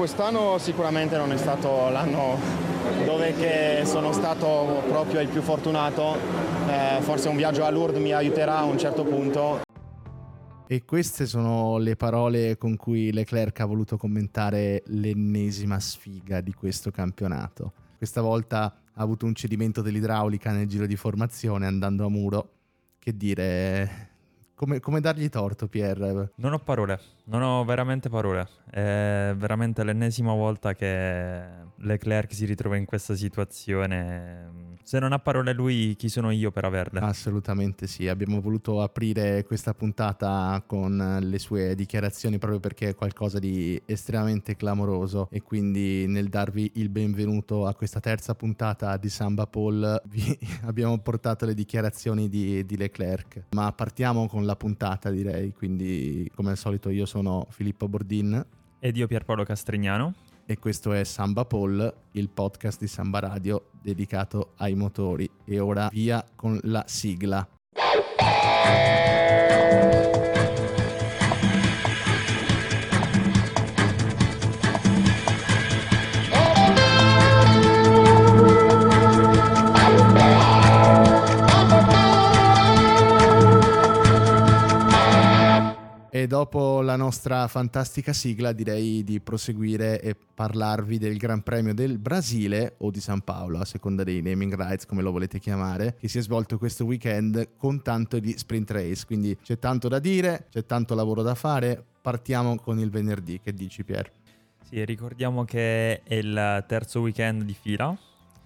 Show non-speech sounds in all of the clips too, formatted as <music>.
quest'anno sicuramente non è stato l'anno dove sono stato proprio il più fortunato, eh, forse un viaggio a Lourdes mi aiuterà a un certo punto. E queste sono le parole con cui Leclerc ha voluto commentare l'ennesima sfiga di questo campionato. Questa volta ha avuto un cedimento dell'idraulica nel giro di formazione andando a muro. Che dire, come, come, dargli torto, Pierre? Non ho parole, non ho veramente parole. È veramente l'ennesima volta che Leclerc si ritrova in questa situazione. Se non ha parole lui, chi sono io per averle? Assolutamente sì. Abbiamo voluto aprire questa puntata con le sue dichiarazioni proprio perché è qualcosa di estremamente clamoroso. E quindi nel darvi il benvenuto a questa terza puntata di Samba Paul, <laughs> vi abbiamo portato le dichiarazioni di, di Leclerc. Ma partiamo con la puntata, direi. Quindi, come al solito, io sono Filippo Bordin. Ed io Pierpaolo Castrignano. E questo è Samba Paul, il podcast di Samba Radio dedicato ai motori. E ora via con la sigla. E dopo la nostra fantastica sigla direi di proseguire e parlarvi del Gran Premio del Brasile o di San Paolo, a seconda dei naming rights come lo volete chiamare, che si è svolto questo weekend con tanto di sprint race. Quindi c'è tanto da dire, c'è tanto lavoro da fare. Partiamo con il venerdì, che dici Pier? Sì, ricordiamo che è il terzo weekend di fila.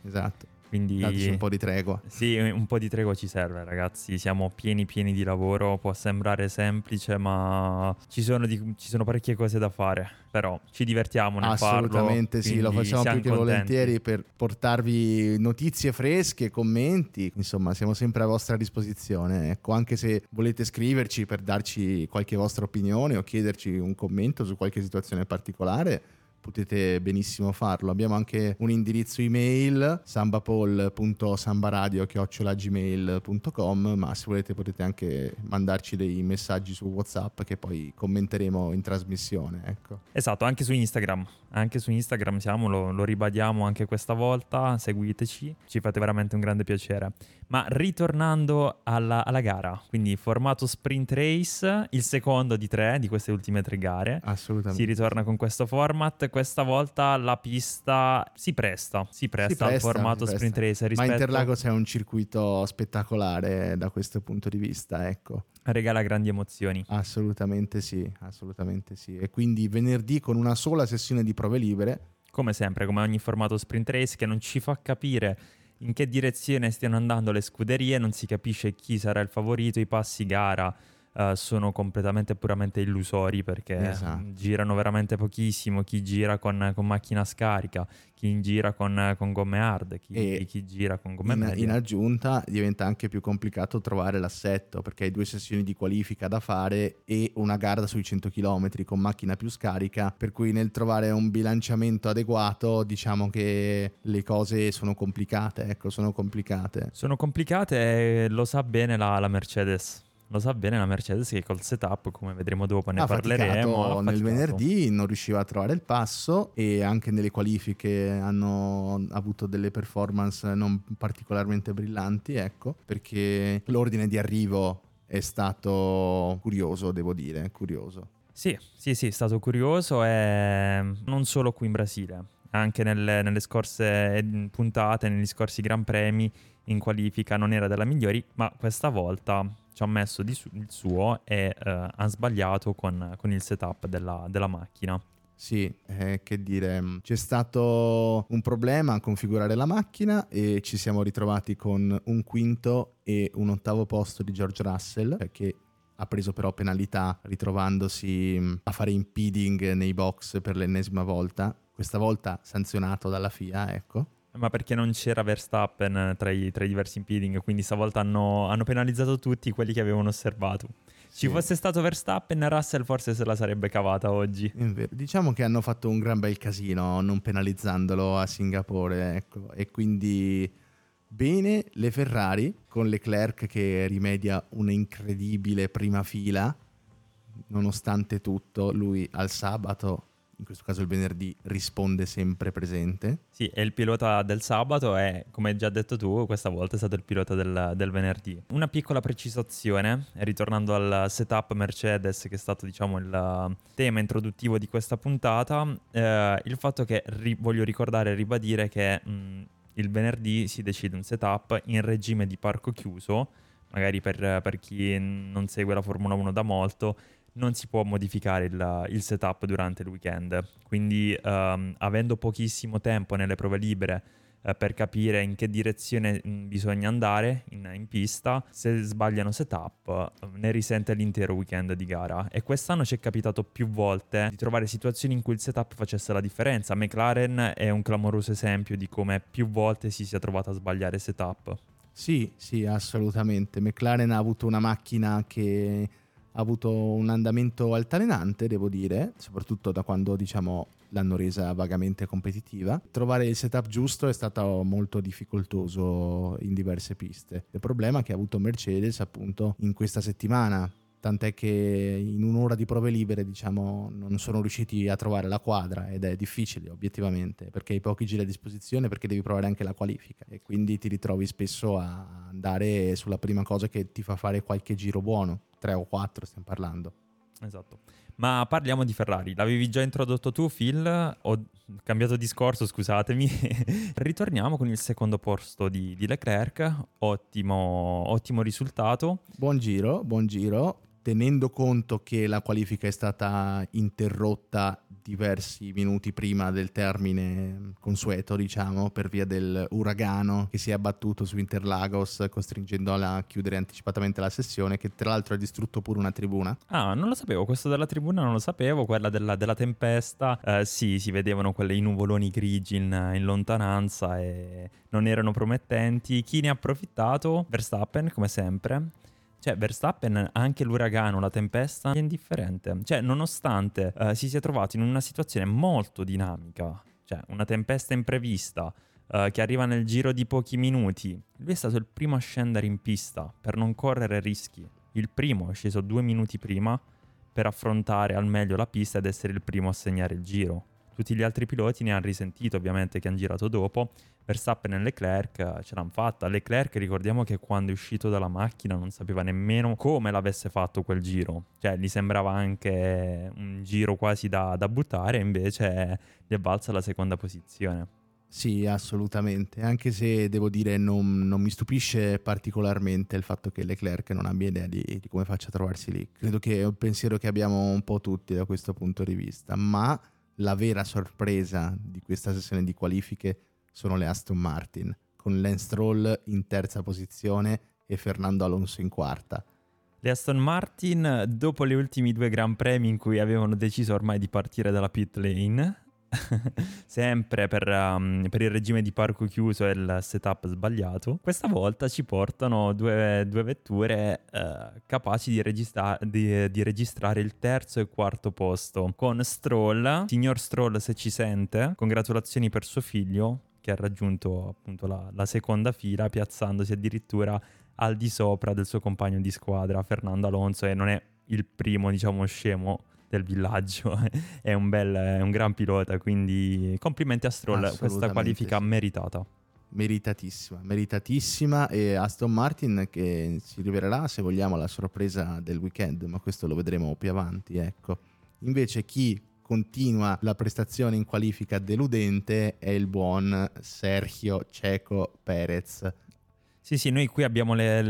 Esatto. Quindi Dateci un po' di tregua. Sì, un po' di tregua ci serve, ragazzi. Siamo pieni pieni di lavoro. Può sembrare semplice, ma ci sono, di, ci sono parecchie cose da fare. Però ci divertiamo nel Assolutamente farlo, sì, lo facciamo più che contenti. volentieri per portarvi notizie fresche, commenti. Insomma, siamo sempre a vostra disposizione. Ecco, anche se volete scriverci per darci qualche vostra opinione o chiederci un commento su qualche situazione particolare potete benissimo farlo. Abbiamo anche un indirizzo email sambapol.sambaradio.gmail.com ma se volete potete anche mandarci dei messaggi su Whatsapp che poi commenteremo in trasmissione. Ecco. Esatto, anche su Instagram. Anche su Instagram siamo, lo, lo ribadiamo anche questa volta, seguiteci, ci fate veramente un grande piacere. Ma ritornando alla, alla gara, quindi formato sprint race, il secondo di tre, di queste ultime tre gare. Assolutamente. Si ritorna con questo format. Questa volta la pista si presta, si presta, Si presta, al formato si sprint presta. race. Rispetto... Ma Interlagos è un circuito spettacolare da questo punto di vista, ecco. Regala grandi emozioni. Assolutamente sì, assolutamente sì. E quindi venerdì con una sola sessione di prove libere. Come sempre, come ogni formato sprint race che non ci fa capire in che direzione stiano andando le scuderie, non si capisce chi sarà il favorito, i passi gara eh, sono completamente e puramente illusori perché Esatto. girano veramente pochissimo, chi gira con, con macchina scarica, chi gira con, con gomme hard, chi, E chi gira con gomme In, medie. in aggiunta diventa anche più complicato trovare l'assetto perché hai due sessioni di qualifica da fare e una gara sui 100 km con macchina più scarica, per cui nel trovare un bilanciamento adeguato diciamo che le cose sono complicate, ecco, sono complicate. Sono complicate e lo sa bene la, la Mercedes. Lo sa bene la Mercedes che col setup, come vedremo dopo, ne ha parleremo. nel venerdì, non riusciva a trovare il passo e anche nelle qualifiche hanno avuto delle performance non particolarmente brillanti, ecco, perché l'ordine di arrivo è stato curioso, devo dire, curioso. Sì, sì, sì, è stato curioso e non solo qui in Brasile, anche nelle, nelle scorse eh, puntate, negli scorsi Gran Premi in qualifica non era della migliori, ma questa volta ci ha messo su- il suo e eh, ha sbagliato con, con il setup della, della macchina. Sì, eh, che dire, c'è stato un problema a configurare la macchina e ci siamo ritrovati con un quinto e un ottavo posto di George Russell eh, che ha preso però penalità ritrovandosi mh, a fare impeding nei box per l'ennesima volta, questa volta sanzionato dalla FIA, ecco. Ma perché non c'era Verstappen tra i, tra i diversi impeding, quindi stavolta hanno, hanno penalizzato tutti quelli che avevano osservato. Ci Sì. fosse stato Verstappen, Russell forse se la sarebbe cavata oggi. Diciamo che hanno fatto un gran bel casino non penalizzandolo a Singapore, ecco. E quindi bene le Ferrari con Leclerc che rimedia un'incredibile prima fila, nonostante tutto, lui al sabato in questo caso il venerdì, risponde sempre presente. Sì, e il pilota del sabato è, come già detto tu, questa volta è stato il pilota del, del venerdì. Una piccola precisazione, ritornando al setup Mercedes, che è stato diciamo il tema introduttivo di questa puntata, eh, il fatto che ri- voglio ricordare e ribadire che mh, il venerdì si decide un setup in regime di parco chiuso, magari per, per chi non segue la Formula 1 da molto, non si può modificare il, il setup durante il weekend. Quindi, um, avendo pochissimo tempo nelle prove libere uh, per capire in che direzione mm, bisogna andare in, in, pista, se sbagliano setup, uh, ne risente l'intero weekend di gara. E quest'anno ci è capitato più volte di trovare situazioni in cui il setup facesse la differenza. McLaren è un clamoroso esempio di come più volte si sia trovata a sbagliare setup. Sì, sì, assolutamente. McLaren ha avuto una macchina che ha avuto un andamento altalenante, devo dire, soprattutto da quando diciamo, l'hanno resa vagamente competitiva. Trovare il setup giusto è stato molto difficoltoso in diverse piste. Il problema che ha avuto Mercedes appunto in questa settimana tant'è che in un'ora di prove libere diciamo non sono riusciti a trovare la quadra ed è difficile obiettivamente perché hai pochi giri a disposizione perché devi provare anche la qualifica e quindi ti ritrovi spesso a andare sulla prima cosa che ti fa fare qualche giro buono, tre o quattro stiamo parlando. Esatto. Ma parliamo di Ferrari. L'avevi già introdotto tu, Phil? Ho cambiato discorso, scusatemi. <laughs> Ritorniamo con il secondo posto di, di Leclerc. Ottimo, ottimo risultato. Buon giro, buon giro tenendo conto che la qualifica è stata interrotta diversi minuti prima del termine consueto, diciamo, per via dell'uragano che si è abbattuto su Interlagos, costringendola a chiudere anticipatamente la sessione, che tra l'altro ha distrutto pure una tribuna. Ah, non lo sapevo, questo della tribuna non lo sapevo, quella della, della tempesta, eh, sì, si vedevano quei nuvoloni grigi in, in lontananza e non erano promettenti. Chi ne ha approfittato? Verstappen, come sempre cioè, Verstappen, anche l'uragano, la tempesta, è indifferente. Cioè, nonostante uh, si sia trovato in una situazione molto dinamica, cioè una tempesta imprevista, uh, che arriva nel giro di pochi minuti, lui è stato il primo a scendere in pista per non correre rischi. Il primo è sceso due minuti prima per affrontare al meglio la pista ed essere il primo a segnare il giro. Tutti gli altri piloti ne hanno risentito, ovviamente, che hanno girato dopo. Verstappen e Leclerc eh, ce l'hanno fatta. Leclerc, ricordiamo che quando è uscito dalla macchina non sapeva nemmeno come l'avesse fatto quel giro. Cioè, gli sembrava anche un giro quasi da, da buttare, invece gli è balza la seconda posizione. Sì, assolutamente, anche se devo dire non, non, mi stupisce particolarmente il fatto che Leclerc non abbia idea di, di, come faccia a trovarsi lì. Credo che è un pensiero che abbiamo un po' tutti da questo punto di vista, ma la vera sorpresa di questa sessione di qualifiche sono le Aston Martin, con Lance Stroll in terza posizione e Fernando Alonso in quarta. Le Aston Martin, dopo gli ultimi due Gran Premi in cui avevano deciso ormai di partire dalla pit lane, <laughs> sempre per, um, per, il regime di parco chiuso e il setup sbagliato, questa volta ci portano due, due vetture uh, capaci di, registra- di, di, registrare il terzo e quarto posto. Con Stroll, signor Stroll se ci sente, congratulazioni per suo figlio che ha raggiunto appunto la, la seconda fila piazzandosi addirittura al di sopra del suo compagno di squadra Fernando Alonso e non è il primo diciamo scemo del villaggio. <laughs> è, un bel, è un gran pilota, quindi complimenti a Stroll, questa qualifica sì. meritata. Meritatissima, meritatissima e Aston Martin che si rivelerà se vogliamo la sorpresa del weekend, ma questo lo vedremo più avanti, ecco. Invece chi continua la prestazione in qualifica deludente è il buon Sergio Ceco Perez sì, sì, noi qui abbiamo le,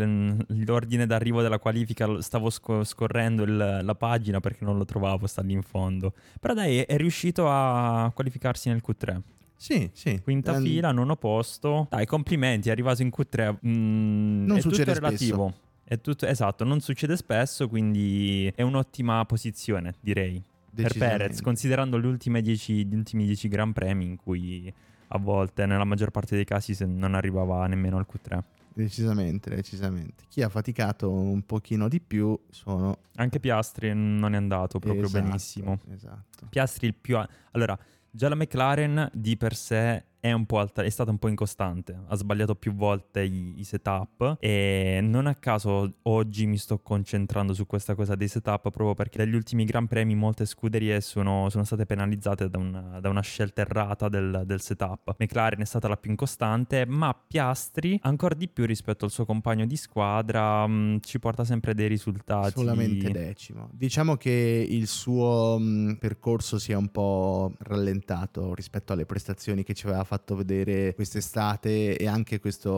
l'ordine d'arrivo della qualifica, stavo sc- scorrendo il, la pagina perché non lo trovavo, sta lì in fondo. Però dai, è, è riuscito a qualificarsi nel Q3. Sì, sì. Quinta um... fila, nono posto. Dai, complimenti, è arrivato in Q3. Mm, non è succede tutto relativo. Spesso. È tutto, esatto, non succede spesso, quindi è un'ottima posizione, direi. Per Perez, considerando gli ultimi 10 Gran Premi in cui a volte, nella maggior parte dei casi, non arrivava nemmeno al Q3. Decisamente, decisamente. Chi ha faticato un pochino di più sono... Anche Piastri non è andato proprio esatto, benissimo. Esatto. Piastri il più... A... Allora, già la McLaren di per sé è, alta, è, stata un po' incostante, ha sbagliato più volte i, i, setup e non a caso oggi mi sto concentrando su questa cosa dei setup proprio perché negli ultimi Gran Premi molte scuderie sono, sono state penalizzate da una, da una scelta errata del, del, setup. McLaren è stata la più incostante, ma Piastri ancora di più rispetto al suo compagno di squadra mh, mm, ci porta sempre dei risultati. Solamente decimo. Diciamo che il suo mh, mm, percorso sia un po' rallentato rispetto alle prestazioni che ci aveva fatto vedere quest'estate e anche questo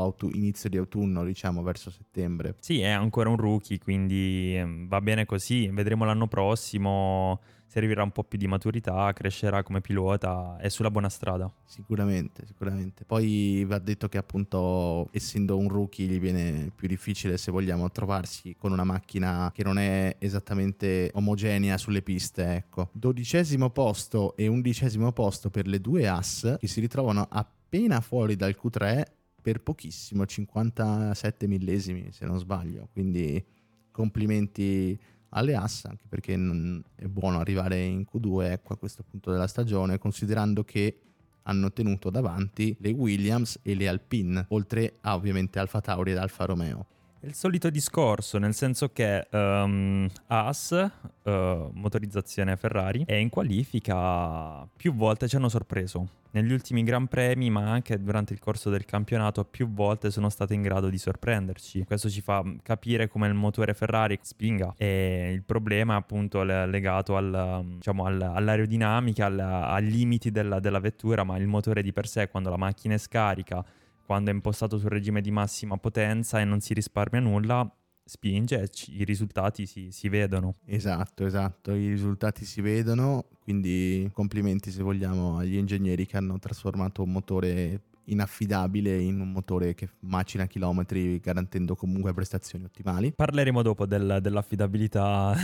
autu- inizio di autunno, diciamo, verso settembre. Sì, è ancora un rookie, quindi ehm, va bene così. Vedremo l'anno prossimo servirà un po' più di maturità, crescerà come pilota, è sulla buona strada. Sicuramente, sicuramente. Poi va detto che appunto essendo un rookie gli viene più difficile se vogliamo trovarsi con una macchina che non è esattamente omogenea sulle piste, ecco. Dodicesimo posto e undicesimo posto per le due AS che si ritrovano appena fuori dal Q3 per pochissimo, 57 millesimi se non sbaglio, quindi complimenti alle ass, anche perché è buono arrivare in Q2 ecco, a questo punto della stagione, considerando che hanno tenuto davanti le Williams e le Alpine, oltre a ovviamente Alfa Tauri ed Alfa Romeo. Il solito discorso, nel senso che um, Haas, uh, motorizzazione Ferrari, è in qualifica più volte ci hanno sorpreso. Negli ultimi Gran Premi, ma anche durante il corso del campionato, più volte sono state in grado di sorprenderci. Questo ci fa capire come il motore Ferrari spinga. E il problema è appunto legato al, diciamo, all'aerodinamica, ai limiti della, della vettura, ma il motore di per sé, quando la macchina è scarica quando è impostato sul regime di massima potenza e non si risparmia nulla, spinge e ci, i risultati si, si, vedono. Esatto, esatto, i risultati si vedono, quindi complimenti se vogliamo agli ingegneri che hanno trasformato un motore inaffidabile in un motore che macina chilometri garantendo comunque prestazioni ottimali. Parleremo dopo del, dell'affidabilità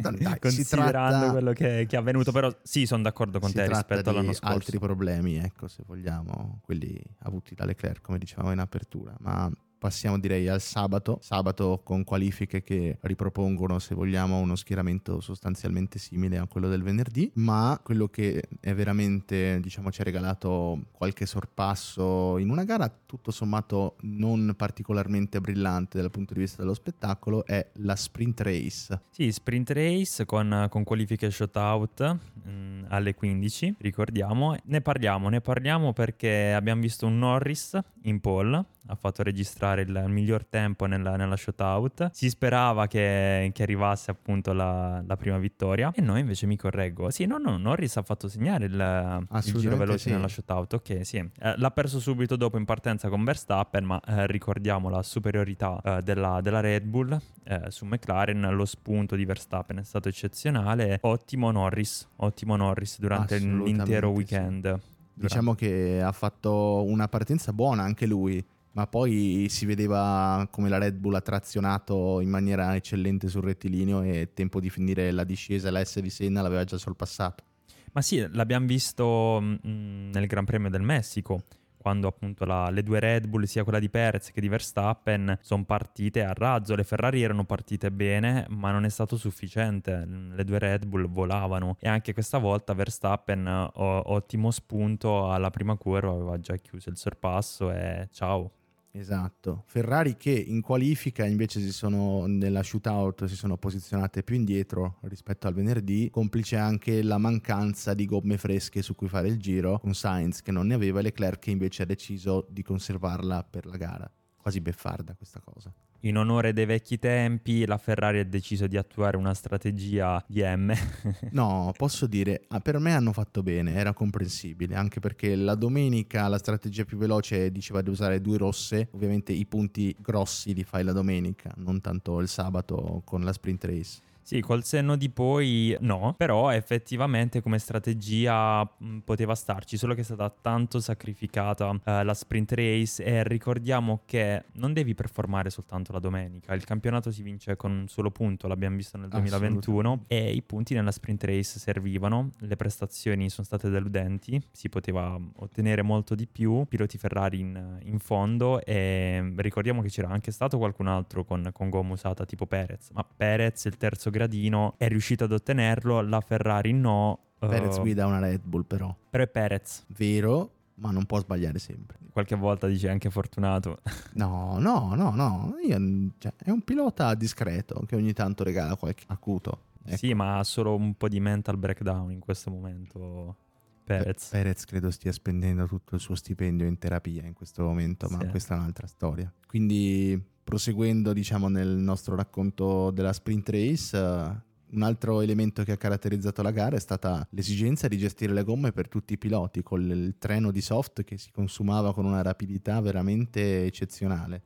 dai, considerando tratta... quello che, che, è avvenuto, però sì, sono d'accordo con te rispetto all'anno scorso. altri problemi, ecco, se vogliamo, quelli avuti da Leclerc, come dicevamo in apertura, ma passiamo direi al sabato, sabato con qualifiche che ripropongono se vogliamo uno schieramento sostanzialmente simile a quello del venerdì, ma quello che è veramente diciamo ci ha regalato qualche sorpasso in una gara tutto sommato non particolarmente brillante dal punto di vista dello spettacolo è la sprint race. Sì, sprint race con, con qualifiche shootout mh, mm, alle 15, ricordiamo, ne parliamo, ne parliamo perché abbiamo visto un Norris in pole ha fatto registrare il miglior tempo nella, nella shootout. Si sperava che, che arrivasse appunto la, la, prima vittoria e noi invece mi correggo. Sì, no, no, Norris ha fatto segnare il, il giro veloce sì. nella shootout. Ok, sì. Eh, l'ha perso subito dopo in partenza con Verstappen, ma eh, ricordiamo la superiorità eh, della, della, Red Bull eh, su McLaren. Lo spunto di Verstappen è stato eccezionale. Ottimo Norris, ottimo Norris durante l'intero weekend. Sì. Diciamo che ha fatto una partenza buona anche lui ma poi si vedeva come la Red Bull ha trazionato in maniera eccellente sul rettilineo e tempo di finire la discesa la S di Senna l'aveva già sorpassato. Ma sì, l'abbiamo visto mh, mm, nel Gran Premio del Messico, quando appunto la, le due Red Bull, sia quella di Perez che di Verstappen, sono partite a razzo. Le Ferrari erano partite bene, ma non è stato sufficiente. Le due Red Bull volavano e anche questa volta Verstappen, ottimo spunto alla prima curva, aveva già chiuso il sorpasso e ciao. Esatto, Ferrari che in qualifica invece si sono nella shootout si sono posizionate più indietro rispetto al venerdì, complice anche la mancanza di gomme fresche su cui fare il giro con Sainz che non ne aveva e Leclerc che invece ha deciso di conservarla per la gara. Quasi beffarda questa cosa in onore dei vecchi tempi, la Ferrari ha deciso di attuare una strategia di M. <laughs> no, posso dire, ah, per me hanno fatto bene, era comprensibile, anche perché la domenica la strategia più veloce diceva di usare due rosse, ovviamente i punti grossi li fai la domenica, non tanto il sabato con la sprint race. Sì, col senno di poi no, però effettivamente come strategia mh, poteva starci, solo che è stata tanto sacrificata eh, la sprint race e ricordiamo che non devi performare soltanto la domenica, il campionato si vince con un solo punto, l'abbiamo visto nel 2021 e i punti nella sprint race servivano, le prestazioni sono state deludenti, si poteva ottenere molto di più, piloti Ferrari in, in fondo e ricordiamo che c'era anche stato qualcun altro con, con gomma usata tipo Perez, ma Perez il terzo gradino, è riuscito ad ottenerlo, la Ferrari no. Perez uh, guida una Red Bull però. Però è Perez. Vero, ma non può sbagliare sempre. Qualche volta dice anche fortunato. <laughs> No, no, no, no. Io, cioè, è un pilota discreto che ogni tanto regala qualche acuto. Ecco. Sì, ma ha solo un po' di mental breakdown in questo momento. Perez. Perez credo stia spendendo tutto il suo stipendio in terapia in questo momento, ma sì. questa è un'altra storia. Quindi, proseguendo, diciamo, nel nostro racconto della sprint race, un altro elemento che ha caratterizzato la gara è stata l'esigenza di gestire le gomme per tutti i piloti, con il treno di soft che si consumava con una rapidità veramente eccezionale.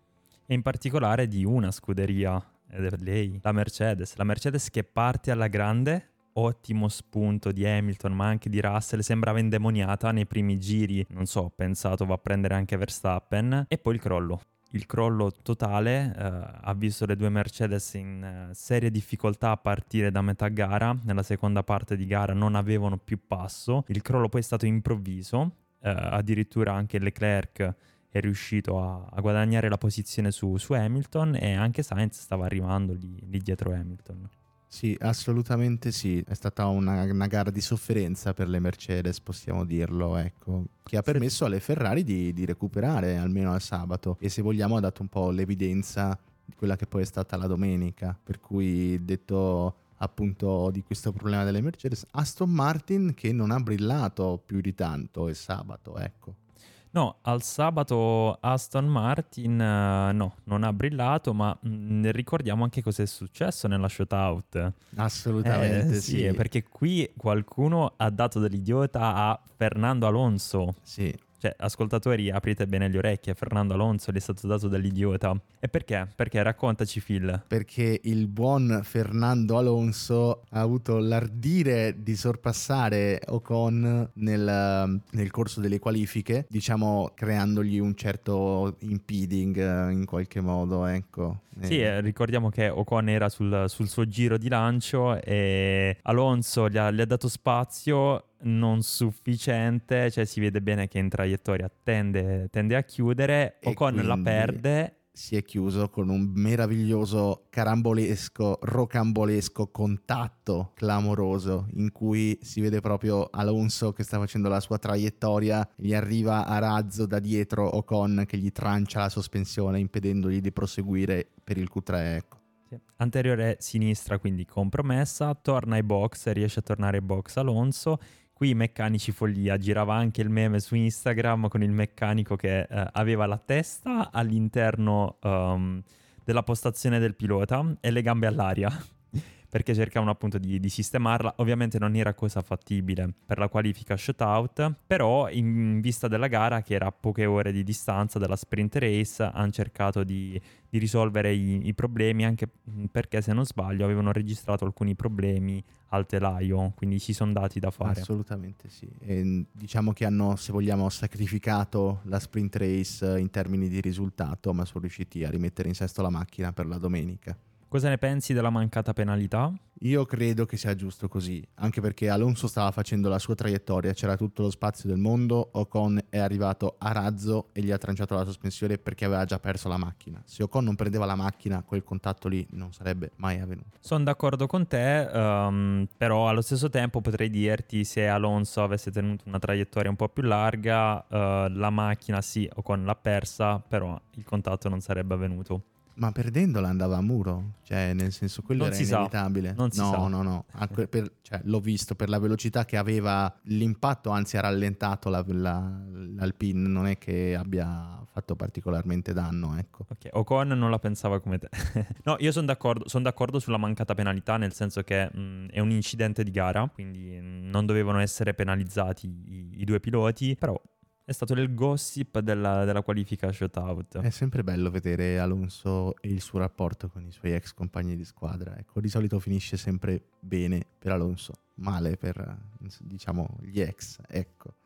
E in particolare di una scuderia, ed è lei, la Mercedes. La Mercedes che parte alla grande ottimo spunto di Hamilton ma anche di Russell sembrava indemoniata nei primi giri. Non so ho pensato va a prendere anche Verstappen. E poi il crollo. Il crollo totale eh, ha visto le due Mercedes in eh, serie difficoltà a partire da metà gara, nella seconda parte di gara non avevano più passo, il crollo poi è stato improvviso, eh, addirittura anche Leclerc è riuscito a, a guadagnare la posizione su, su, Hamilton e anche Sainz stava arrivando lì, lì dietro Hamilton. Sì, assolutamente sì. È stata una, una, gara di sofferenza per le Mercedes, possiamo dirlo, ecco, che ha permesso alle Ferrari di, di, recuperare almeno al sabato e se vogliamo ha dato un po' l'evidenza di quella che poi è stata la domenica. Per cui detto appunto di questo problema delle Mercedes, Aston Martin che non ha brillato più di tanto il sabato, ecco. No, al sabato Aston Martin uh, no, non ha brillato, ma mh, mm, ricordiamo anche cosa è successo nella shootout. Assolutamente eh, sì, sì. Perché qui qualcuno ha dato dell'idiota a Fernando Alonso. Sì. Cioè, ascoltatori, aprite bene le orecchie. Fernando Alonso gli è stato dato dell'idiota. E perché? Perché raccontaci, Phil. Perché il buon Fernando Alonso ha avuto l'ardire di sorpassare Ocon nel, nel corso delle qualifiche, diciamo creandogli un certo impeding eh, in qualche modo, ecco. Sì, eh, ricordiamo che Ocon era sul, sul, suo giro di lancio e Alonso gli ha, gli ha dato spazio non sufficiente, cioè si vede bene che in traiettoria tende, tende a chiudere, Ocon la perde si è chiuso con un meraviglioso carambolesco, rocambolesco contatto clamoroso in cui si vede proprio Alonso che sta facendo la sua traiettoria, gli arriva a razzo da dietro Ocon che gli trancia la sospensione impedendogli di proseguire per il Q3, ecco. Anteriore sinistra quindi compromessa, torna ai box, riesce a tornare ai box Alonso Qui i meccanici follia, girava anche il meme su Instagram con il meccanico che eh, aveva la testa all'interno um, della postazione del pilota e le gambe all'aria perché cercavano appunto di, di, sistemarla. Ovviamente non era cosa fattibile per la qualifica shootout, però in vista della gara che era a poche ore di distanza dalla sprint race hanno cercato di, di risolvere i, i, problemi anche perché se non sbaglio avevano registrato alcuni problemi al telaio, quindi ci sono dati da fare. Assolutamente sì. E diciamo che hanno, se vogliamo, sacrificato la sprint race in termini di risultato, ma sono riusciti a rimettere in sesto la macchina per la domenica. Cosa ne pensi della mancata penalità? Io credo che sia giusto così, anche perché Alonso stava facendo la sua traiettoria, c'era tutto lo spazio del mondo, Ocon è arrivato a razzo e gli ha tranciato la sospensione perché aveva già perso la macchina. Se Ocon non prendeva la macchina, quel contatto lì non sarebbe mai avvenuto. Sono d'accordo con te, um, però allo stesso tempo potrei dirti se Alonso avesse tenuto una traiettoria un po' più larga, uh, la macchina sì, Ocon l'ha persa, però il contatto non sarebbe avvenuto. Ma perdendola andava a muro, cioè nel senso quello non era inevitabile. Non si no, sa. no, no, no. Per, cioè, l'ho visto per la velocità che aveva l'impatto, anzi ha rallentato la, la, l'Alpine, non è che abbia fatto particolarmente danno, ecco. Ok, Ocon non la pensava come te. <laughs> no, io sono d'accordo, son d'accordo, sulla mancata penalità, nel senso che mh, è un incidente di gara, quindi non dovevano essere penalizzati i, i due piloti, però è stato il gossip della, della qualifica shootout. È sempre bello vedere Alonso e il suo rapporto con i suoi ex compagni di squadra. Ecco, di solito finisce sempre bene per Alonso, male per diciamo gli ex. Ecco.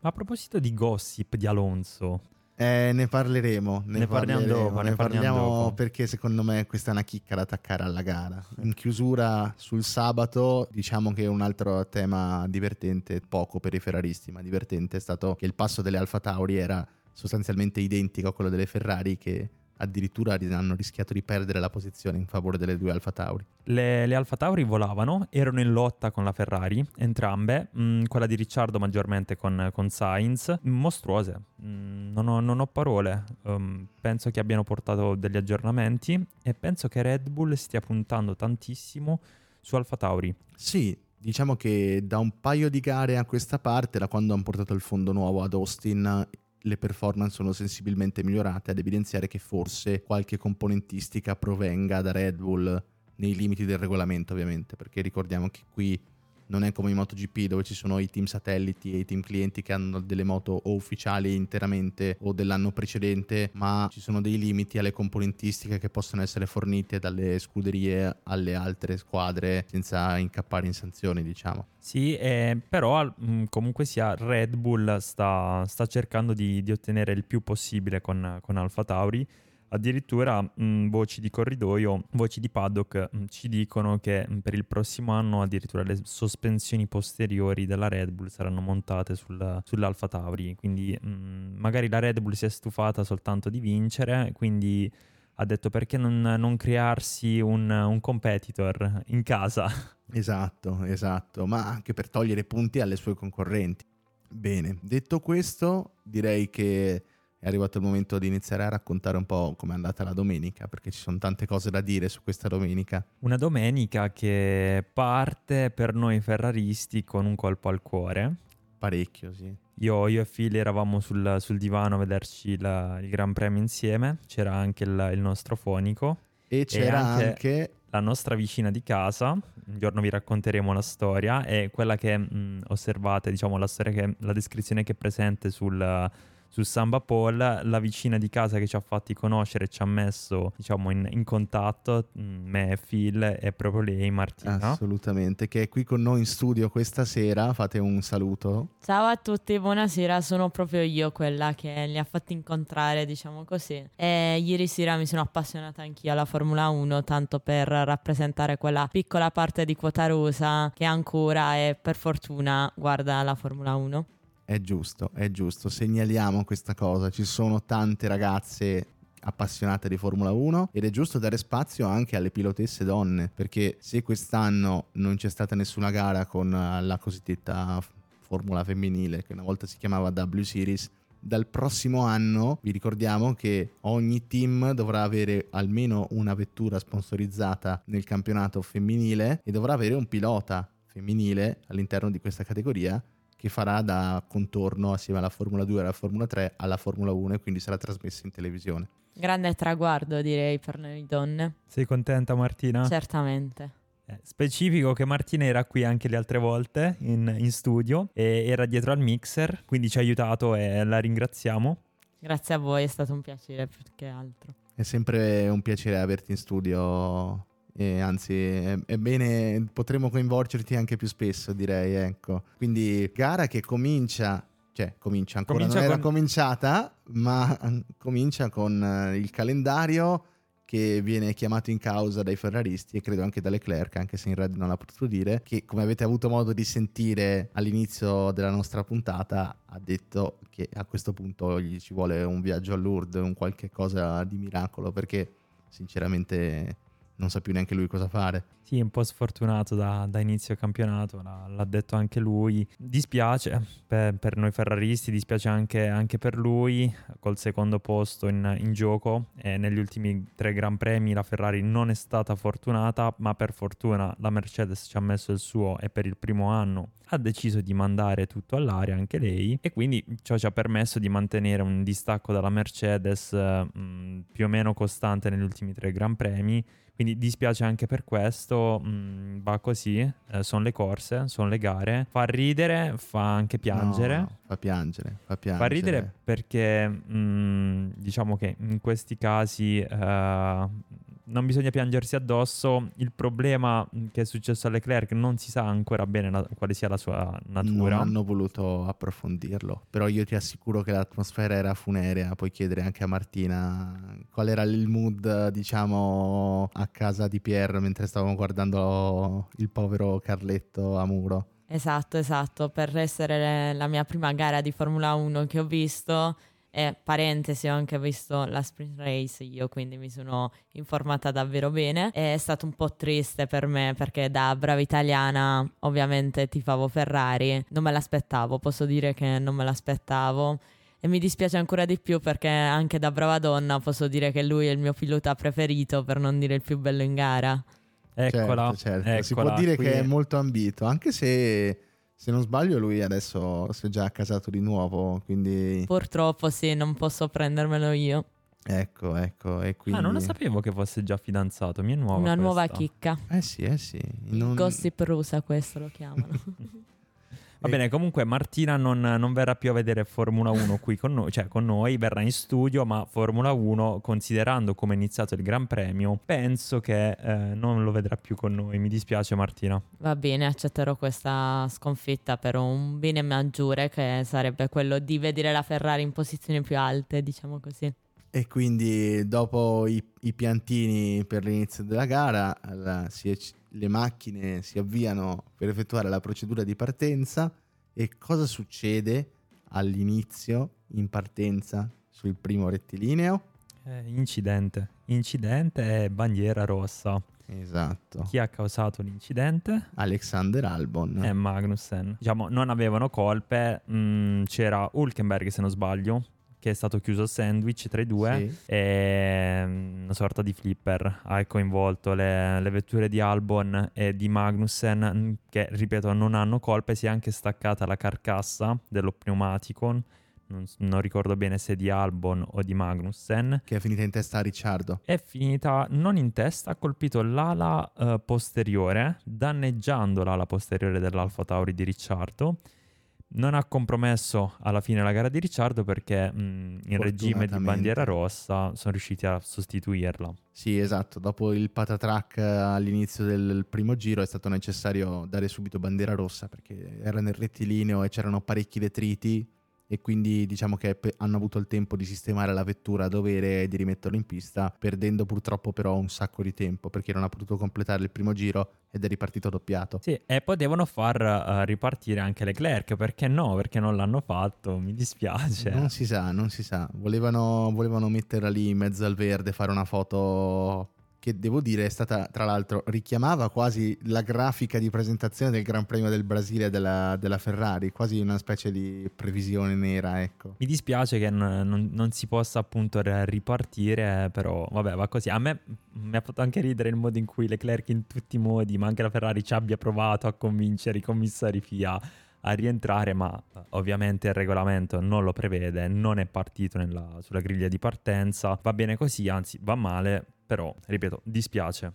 Ma a proposito di gossip di Alonso, eh, ne parleremo. Ne, ne parliamo dopo. Ne, ne parliamo, dopo. perché secondo me questa è una chicca da attaccare alla gara. In chiusura sul sabato, diciamo che un altro tema divertente, poco per i ferraristi, ma divertente, è stato che il passo delle Alfa Tauri era sostanzialmente identico a quello delle Ferrari che addirittura hanno rischiato di perdere la posizione in favore delle due Alfa Tauri. Le, le Alfa Tauri volavano, erano in lotta con la Ferrari, entrambe, mh, mm, quella di Ricciardo maggiormente con, con Sainz, mostruose, mh, mm, non, ho, non, ho, parole, um, penso che abbiano portato degli aggiornamenti e penso che Red Bull stia puntando tantissimo su Alfa Tauri. Sì, diciamo che da un paio di gare a questa parte, da quando hanno portato il fondo nuovo ad Austin, le performance sono sensibilmente migliorate, ad evidenziare che forse qualche componentistica provenga da Red Bull nei limiti del regolamento ovviamente, perché ricordiamo che qui non è come in MotoGP dove ci sono i team satelliti e i team clienti che hanno delle moto o ufficiali interamente o dell'anno precedente, ma ci sono dei limiti alle componentistiche che possono essere fornite dalle scuderie alle altre squadre senza incappare in sanzioni, diciamo. Sì, eh, però mm, comunque sia Red Bull sta, sta cercando di, di, ottenere il più possibile con, con Alfa Tauri Addirittura mh, mm, voci di corridoio, voci di paddock mh, mm, ci dicono che mh, mm, per il prossimo anno addirittura le sospensioni posteriori della Red Bull saranno montate sul, sull'Alfa Tauri, quindi magari la Red Bull si è stufata soltanto di vincere, quindi ha detto perché non, non crearsi un, un competitor in casa. <laughs> Esatto, esatto, ma anche per togliere punti alle sue concorrenti. Bene, detto questo, direi che è arrivato il momento di iniziare a raccontare un po' com'è andata la domenica, perché ci sono tante cose da dire su questa domenica. Una domenica che parte per noi ferraristi con un colpo al cuore. Parecchio, sì. Io, io e Phil eravamo sul, sul divano a vederci la, il Gran Premio insieme, c'era anche il, il nostro fonico. E c'era e anche, anche, la nostra vicina di casa, un giorno vi racconteremo la storia, è quella che mh, osservate, diciamo la storia che, la descrizione che è presente sul su Samba Paul, la vicina di casa che ci ha fatti conoscere, ci ha messo diciamo in, in contatto, mm, me e Phil, è proprio lei, Martina. Assolutamente, che è qui con noi in studio questa sera, fate un saluto. Ciao a tutti, buonasera, sono proprio io quella che li ha fatti incontrare, diciamo così. E ieri sera mi sono appassionata anch'io alla Formula 1, tanto per rappresentare quella piccola parte di quota rosa che ancora e per fortuna guarda la Formula 1. È giusto, è giusto, segnaliamo questa cosa, ci sono tante ragazze appassionate di Formula 1 ed è giusto dare spazio anche alle pilotesse donne perché se quest'anno non c'è stata nessuna gara con la cosiddetta Formula femminile che una volta si chiamava W Series dal prossimo anno vi ricordiamo che ogni team dovrà avere almeno una vettura sponsorizzata nel campionato femminile e dovrà avere un pilota femminile all'interno di questa categoria che farà da contorno assieme alla Formula 2 e alla Formula 3 alla Formula 1 e quindi sarà trasmessa in televisione. Grande traguardo direi per noi donne. Sei contenta Martina? Certamente. Eh, specifico che Martina era qui anche le altre volte in, in studio e era dietro al mixer, quindi ci ha aiutato e la ringraziamo. Grazie a voi, è stato un piacere più che altro. È sempre un piacere averti in studio e anzi, è, è, bene, potremmo coinvolgerti anche più spesso, direi. Ecco. Quindi, gara che comincia, cioè comincia ancora, comincia non con... era cominciata, ma comincia con eh, il calendario che viene chiamato in causa dai ferraristi e credo anche da Leclerc, anche se in red non l'ha potuto dire, che come avete avuto modo di sentire all'inizio della nostra puntata ha detto che a questo punto gli ci vuole un viaggio a Lourdes, un qualche cosa di miracolo, perché sinceramente non sa più neanche lui cosa fare. Sì, un po' sfortunato da, da inizio campionato, l'ha, l'ha, detto anche lui. Dispiace per, per noi ferraristi, dispiace anche, anche, per lui, col secondo posto in, in gioco. E negli ultimi tre Gran Premi la Ferrari non è stata fortunata, ma per fortuna la Mercedes ci ha messo il suo e per il primo anno ha deciso di mandare tutto all'aria anche lei e quindi ciò ci ha permesso di mantenere un distacco dalla Mercedes mh, più o meno costante negli ultimi tre Gran Premi quindi dispiace anche per questo, mh, mm, va così, eh, sono le corse, sono le gare, fa ridere, fa anche piangere. No, fa piangere, fa piangere. Fa ridere perché mh, mm, diciamo che in questi casi uh, non bisogna piangersi addosso. Il problema che è successo a Leclerc non si sa ancora bene la, quale sia la sua natura. Non hanno voluto approfondirlo, però io ti assicuro che l'atmosfera era funerea. Puoi chiedere anche a Martina qual era il mood, diciamo, a casa di Pierre mentre stavamo guardando il povero Carletto a muro. Esatto, esatto. Per essere la mia prima gara di Formula 1 che ho visto E parentesi, ho anche visto la sprint race io, quindi mi sono informata davvero bene. È stato un po' triste per me perché da brava italiana, ovviamente tifavo Ferrari, non me l'aspettavo, posso dire che non me l'aspettavo. E mi dispiace ancora di più perché anche da brava donna posso dire che lui è il mio pilota preferito, per non dire il più bello in gara. Eccola, certo, certo. eccola, si può dire qui che è molto ambito, anche se se non sbaglio lui adesso si è già casato di nuovo, quindi Purtroppo sì, non posso prendermelo io. ecco, ecco, e quindi Ah, non lo sapevo che fosse già fidanzato, mi è nuova Una nuova questa. chicca. Eh sì, eh sì. Non- Gossip rusa questo lo chiamano. <laughs> Va bene, comunque Martina non, non verrà più a vedere Formula 1 qui con noi, cioè con noi, verrà in studio, ma Formula 1, considerando come è iniziato il Gran Premio, penso che eh, non lo vedrà più con noi. Mi dispiace Martina. Va bene, accetterò questa sconfitta per un bene maggiore che sarebbe quello di vedere la Ferrari in posizioni più alte, diciamo così. E quindi dopo i, i piantini per l'inizio della gara, la- si le macchine si avviano per effettuare la procedura di partenza. E cosa succede all'inizio, in partenza, sul primo rettilineo? Eh, incidente, incidente e bandiera rossa. Esatto. Chi ha causato l'incidente? Alexander Albon. È Magnussen. Diciamo, non avevano colpe. mm, c'era Hulkenberg, se non sbaglio, che è stato chiuso sandwich tra i due. Sì. E mm, una sorta di flipper ha coinvolto le, le vetture di Albon e di Magnussen, che ripeto non hanno colpe. Si è anche staccata la carcassa dello pneumatico. Non, non ricordo bene se di Albon o di Magnussen. Che è finita in testa a Ricciardo. È finita non in testa, ha colpito l'ala eh, posteriore, danneggiando l'ala posteriore dell'Alfa Tauri di Ricciardo. Non ha compromesso alla fine la gara di Ricciardo perché mh, in regime di bandiera rossa sono riusciti a sostituirla. Sì, esatto. Dopo il patatrack eh, all'inizio del primo giro è stato necessario dare subito bandiera rossa perché era nel rettilineo e c'erano parecchi detriti e quindi diciamo che hanno avuto il tempo di sistemare la vettura a dovere e di rimetterlo in pista, perdendo purtroppo però un sacco di tempo perché non ha potuto completare il primo giro ed è ripartito doppiato. Sì, e potevano far eh, ripartire anche Leclerc, perché no? Perché non l'hanno fatto, mi dispiace. Non si sa, non si sa. Volevano, volevano metterla lì in mezzo al verde, fare una foto che devo dire è stata, tra l'altro, richiamava quasi la grafica di presentazione del Gran Premio del Brasile della, della Ferrari, quasi una specie di previsione nera, ecco. Mi dispiace che non, non- non si possa appunto re- ripartire, però vabbè, va così. A me mi ha fatto anche ridere il modo in cui Leclerc in tutti i modi, ma anche la Ferrari ci abbia provato a convincere i commissari FIA a rientrare, ma ovviamente il regolamento non lo prevede, non è partito nella- sulla griglia di partenza. Va bene così, anzi va male, però ripeto, dispiace.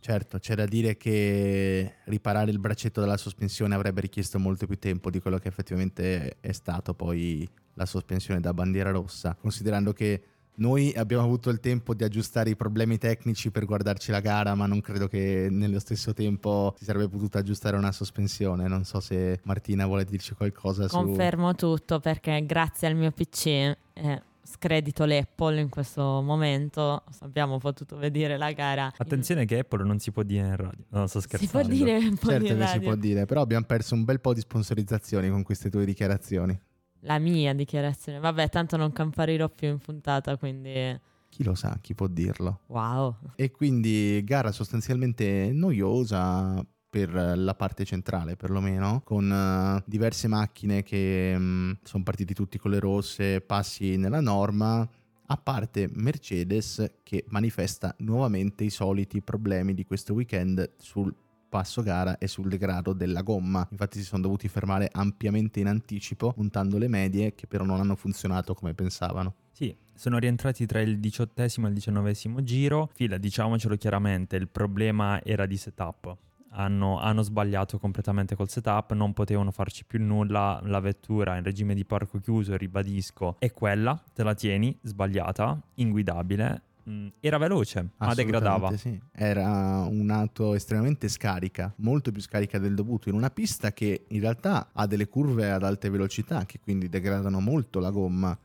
Certo, c'è da dire che riparare il braccetto della sospensione avrebbe richiesto molto più tempo di quello che effettivamente è stato poi la sospensione da bandiera rossa, considerando che noi abbiamo avuto il tempo di aggiustare i problemi tecnici per guardarci la gara, ma non credo che nello stesso tempo si sarebbe potuta aggiustare una sospensione. Non so se Martina vuole dirci qualcosa su... Confermo tutto perché grazie al mio PC, eh, scredito l'Apple in questo momento, abbiamo potuto vedere la gara. Attenzione che Apple non si può dire in radio. No, sto Si scherzando. può dire un po' Certo che si radio. può dire, però abbiamo perso un bel po' di sponsorizzazioni con queste tue dichiarazioni. La mia dichiarazione. Vabbè, tanto non comparirò più in puntata, quindi Chi lo sa, chi può dirlo. wow. E quindi gara sostanzialmente noiosa per la parte centrale perlomeno, con eh, diverse macchine che sono partiti tutti con le rosse, passi nella norma, a parte Mercedes che manifesta nuovamente i soliti problemi di questo weekend sul passo gara e sul degrado della gomma. Infatti si sono dovuti fermare ampiamente in anticipo, puntando le medie che però non hanno funzionato come pensavano. Sì, sono rientrati tra il diciottesimo e il diciannovesimo giro. Fila, diciamocelo chiaramente, il problema era di setup. Hanno, hanno sbagliato completamente col setup, non potevano farci più nulla. La vettura in regime di parco chiuso, ribadisco, è quella, te la tieni, sbagliata, inguidabile. Mm, era veloce, ma degradava. Sì. Era un'auto estremamente scarica, molto più scarica del dovuto, in una pista che in realtà ha delle curve ad alte velocità che quindi degradano molto la gomma.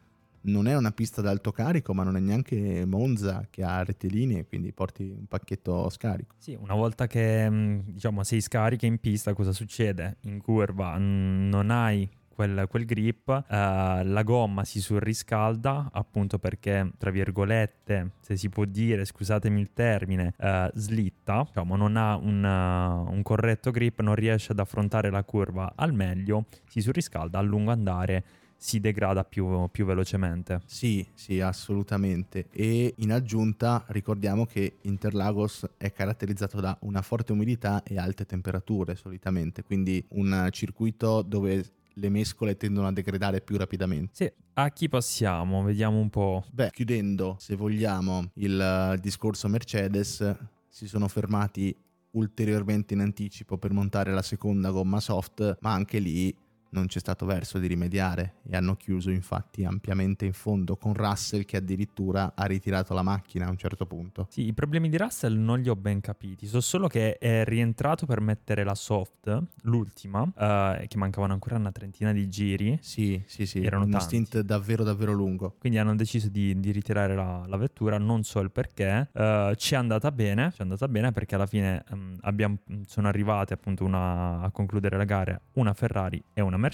Non è una pista ad alto carico, ma non è neanche Monza che ha rettilinee, quindi porti un pacchetto scarico. Sì, una volta che mm, diciamo sei scarica in pista, cosa succede? In curva mm, non hai quel, quel grip, uh, la gomma si surriscalda appunto perché, tra virgolette, se si può dire, scusatemi il termine, uh, slitta, diciamo, non ha un, uh, un corretto grip, non riesce ad affrontare la curva al meglio, si surriscalda a lungo andare si degrada più, più, velocemente. Sì, sì, assolutamente. E in aggiunta ricordiamo che Interlagos è caratterizzato da una forte umidità e alte temperature solitamente, quindi un circuito dove le mescole tendono a degradare più rapidamente. Sì, a chi passiamo? Vediamo un po'. Beh, chiudendo, se vogliamo, il discorso Mercedes, si sono fermati ulteriormente in anticipo per montare la seconda gomma soft, ma anche lì non c'è stato verso di rimediare e hanno chiuso infatti ampiamente in fondo con Russell che addirittura ha ritirato la macchina a un certo punto. Sì, i problemi di Russell non li ho ben capiti, so solo che è rientrato per mettere la soft, l'ultima, uh, che mancavano ancora una trentina di giri. Sì, sì, sì, erano uno tanti. stint davvero davvero lungo. Quindi hanno deciso di, di ritirare la, la, vettura, non so il perché, uh, ci è andata bene, ci è andata bene perché alla fine um, abbiamo, sono arrivate appunto una, a concludere la gara una Ferrari e una Mercedes,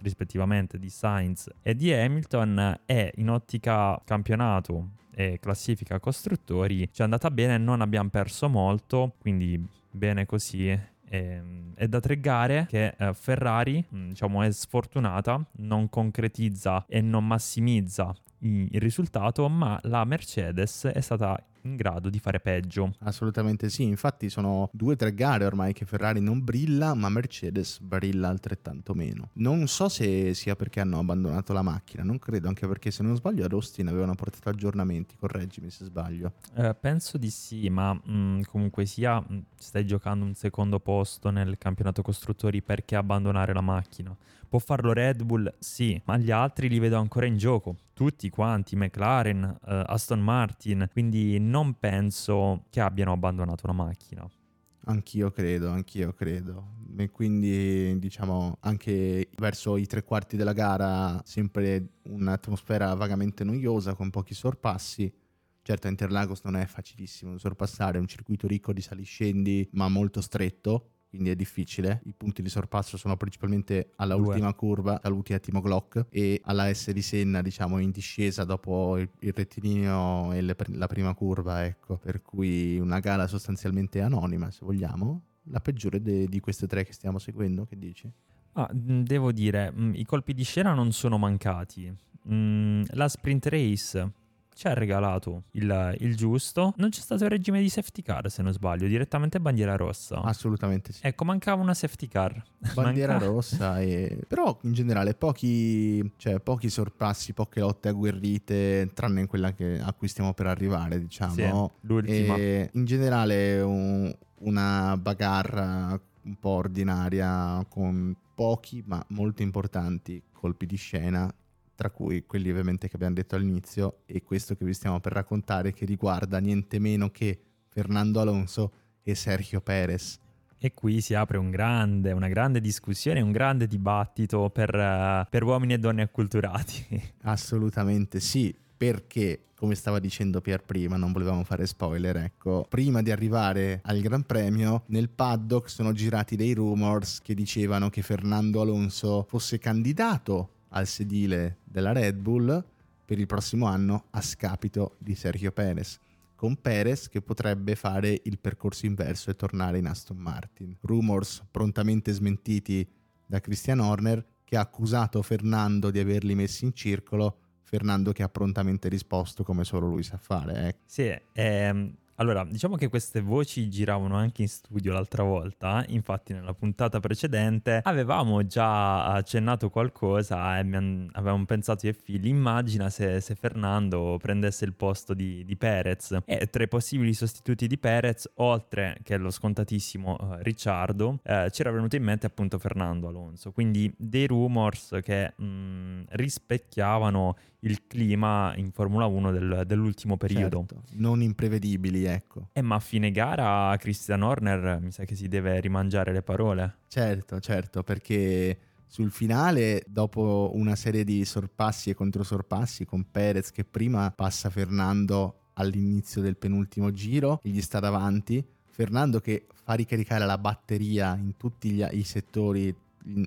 rispettivamente di Sainz e di Hamilton, e in ottica campionato e classifica costruttori ci è andata bene, non abbiamo perso molto, quindi bene così. è da tre gare che eh, Ferrari mm, diciamo, è sfortunata, non concretizza e non massimizza il risultato, ma la Mercedes è stata in grado di fare peggio. Assolutamente sì, infatti sono due o tre gare ormai che Ferrari non brilla, ma Mercedes brilla altrettanto meno. Non so se sia perché hanno abbandonato la macchina, non credo, anche perché se non sbaglio ad Austin avevano portato aggiornamenti, correggimi se sbaglio. Eh, penso di sì, ma mh, mm, comunque sia mh, mm, stai giocando un secondo posto nel campionato costruttori perché abbandonare la macchina? Può farlo Red Bull? Sì, ma gli altri li vedo ancora in gioco. Tutti quanti, McLaren, uh, Aston Martin, quindi non penso che abbiano abbandonato la macchina. Anch'io credo, anch'io credo. E quindi diciamo anche verso i tre quarti della gara sempre un'atmosfera vagamente noiosa con pochi sorpassi. Certo Interlagos non è facilissimo sorpassare, è un circuito ricco di saliscendi ma molto stretto quindi è difficile. I punti di sorpasso sono principalmente alla Due. ultima curva, saluti a Timo Glock, e alla S di Senna, diciamo, in discesa dopo il, il rettilineo e le, la prima curva, ecco. Per cui una gara sostanzialmente anonima, se vogliamo. La peggiore de, di queste tre che stiamo seguendo, che dici? Ah, devo dire, i colpi di scena non sono mancati. Mm, la sprint race ci ha regalato il, il, giusto. Non c'è stato il regime di safety car, se non sbaglio, direttamente bandiera rossa. Assolutamente sì. Ecco, mancava una safety car. Bandiera <laughs> Manca... rossa, e... <laughs> però in generale pochi, cioè, pochi sorpassi, poche lotte agguerrite, tranne in quella che, a cui stiamo per arrivare, diciamo. Sì, l'ultima. E in generale un, una bagarra un po' ordinaria con pochi ma molto importanti colpi di scena tra cui quelli ovviamente che abbiamo detto all'inizio e questo che vi stiamo per raccontare che riguarda niente meno che Fernando Alonso e Sergio Perez. E qui si apre un grande, una grande discussione, un grande dibattito per, uh, per uomini e donne acculturati. <laughs> Assolutamente sì, perché come stava dicendo Pier prima, non volevamo fare spoiler, ecco, prima di arrivare al Gran Premio, nel paddock sono girati dei rumors che dicevano che Fernando Alonso fosse candidato al sedile della Red Bull per il prossimo anno a scapito di Sergio Perez con Perez che potrebbe fare il percorso inverso e tornare in Aston Martin. Rumors prontamente smentiti da Christian Horner che ha accusato Fernando di averli messi in circolo, Fernando che ha prontamente risposto come solo lui sa fare. Eh. Sì, ehm, allora, diciamo che queste voci giravano anche in studio l'altra volta, infatti nella puntata precedente avevamo già accennato qualcosa e avevamo pensato e figli, immagina se, se, Fernando prendesse il posto di, di, Perez. E tra i possibili sostituti di Perez, oltre che lo scontatissimo uh, Ricciardo, eh, c'era venuto in mente appunto Fernando Alonso, quindi dei rumors che mh, mm, rispecchiavano il clima in Formula 1 del, dell'ultimo periodo. Certo, non imprevedibili, ecco. Eh, ma a fine gara Christian Horner mi sa che si deve rimangiare le parole. Certo, certo, perché sul finale, dopo una serie di sorpassi e controsorpassi con Perez che prima passa Fernando all'inizio del penultimo giro gli sta davanti, Fernando che fa ricaricare la batteria in tutti gli, i settori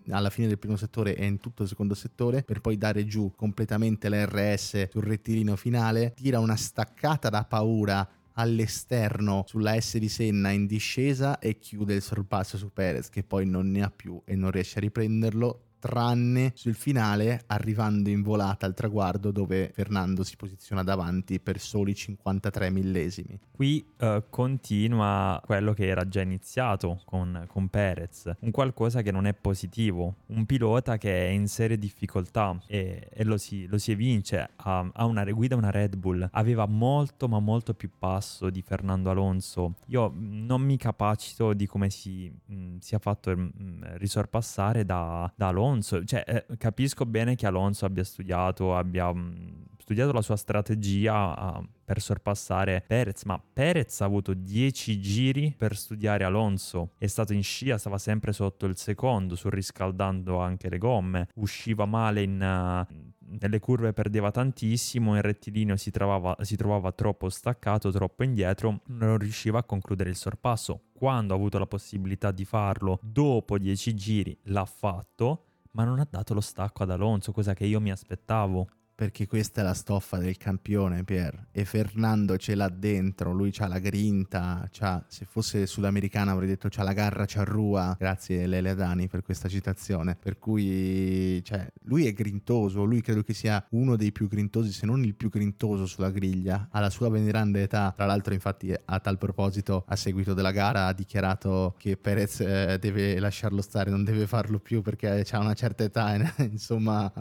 alla fine del primo settore e in tutto il secondo settore, per poi dare giù completamente l'RS sul rettilineo finale, tira una staccata da paura all'esterno sulla S di Senna in discesa e chiude il sorpasso su Perez che poi non ne ha più e non riesce a riprenderlo tranne sul finale arrivando in volata al traguardo dove Fernando si posiziona davanti per soli 53 millesimi. Qui uh, continua quello che era già iniziato con, con Perez, un qualcosa che non è positivo, un pilota che è in serie difficoltà e, e lo, si, lo, si, evince, ha, ha una guida una Red Bull, aveva molto ma molto più passo di Fernando Alonso. Io non mi capacito di come si mh, sia fatto mh, risorpassare da, da Alonso Alonso, cioè, eh, capisco bene che Alonso abbia studiato, abbia mh, mm, studiato la sua strategia uh, per sorpassare Perez, ma Perez ha avuto 10 giri per studiare Alonso, è stato in scia, stava sempre sotto il secondo, surriscaldando anche le gomme, usciva male in, uh, nelle curve perdeva tantissimo, in rettilineo si trovava, si trovava troppo staccato, troppo indietro, non riusciva a concludere il sorpasso. Quando ha avuto la possibilità di farlo dopo 10 giri l'ha fatto, ma non ha dato lo stacco ad Alonso, cosa che io mi aspettavo perché questa è la stoffa del campione, Pier. E Fernando ce l'ha dentro, lui ha la grinta, c'ha, se fosse sudamericana avrei detto c'ha la garra ciarrua. Grazie Lele Adani per questa citazione. Per cui, cioè, lui è grintoso, lui credo che sia uno dei più grintosi, se non il più grintoso sulla griglia. Alla sua veneranda età, tra l'altro infatti a tal proposito, a seguito della gara ha dichiarato che Perez eh, deve lasciarlo stare, non deve farlo più perché ha una certa età, <laughs> insomma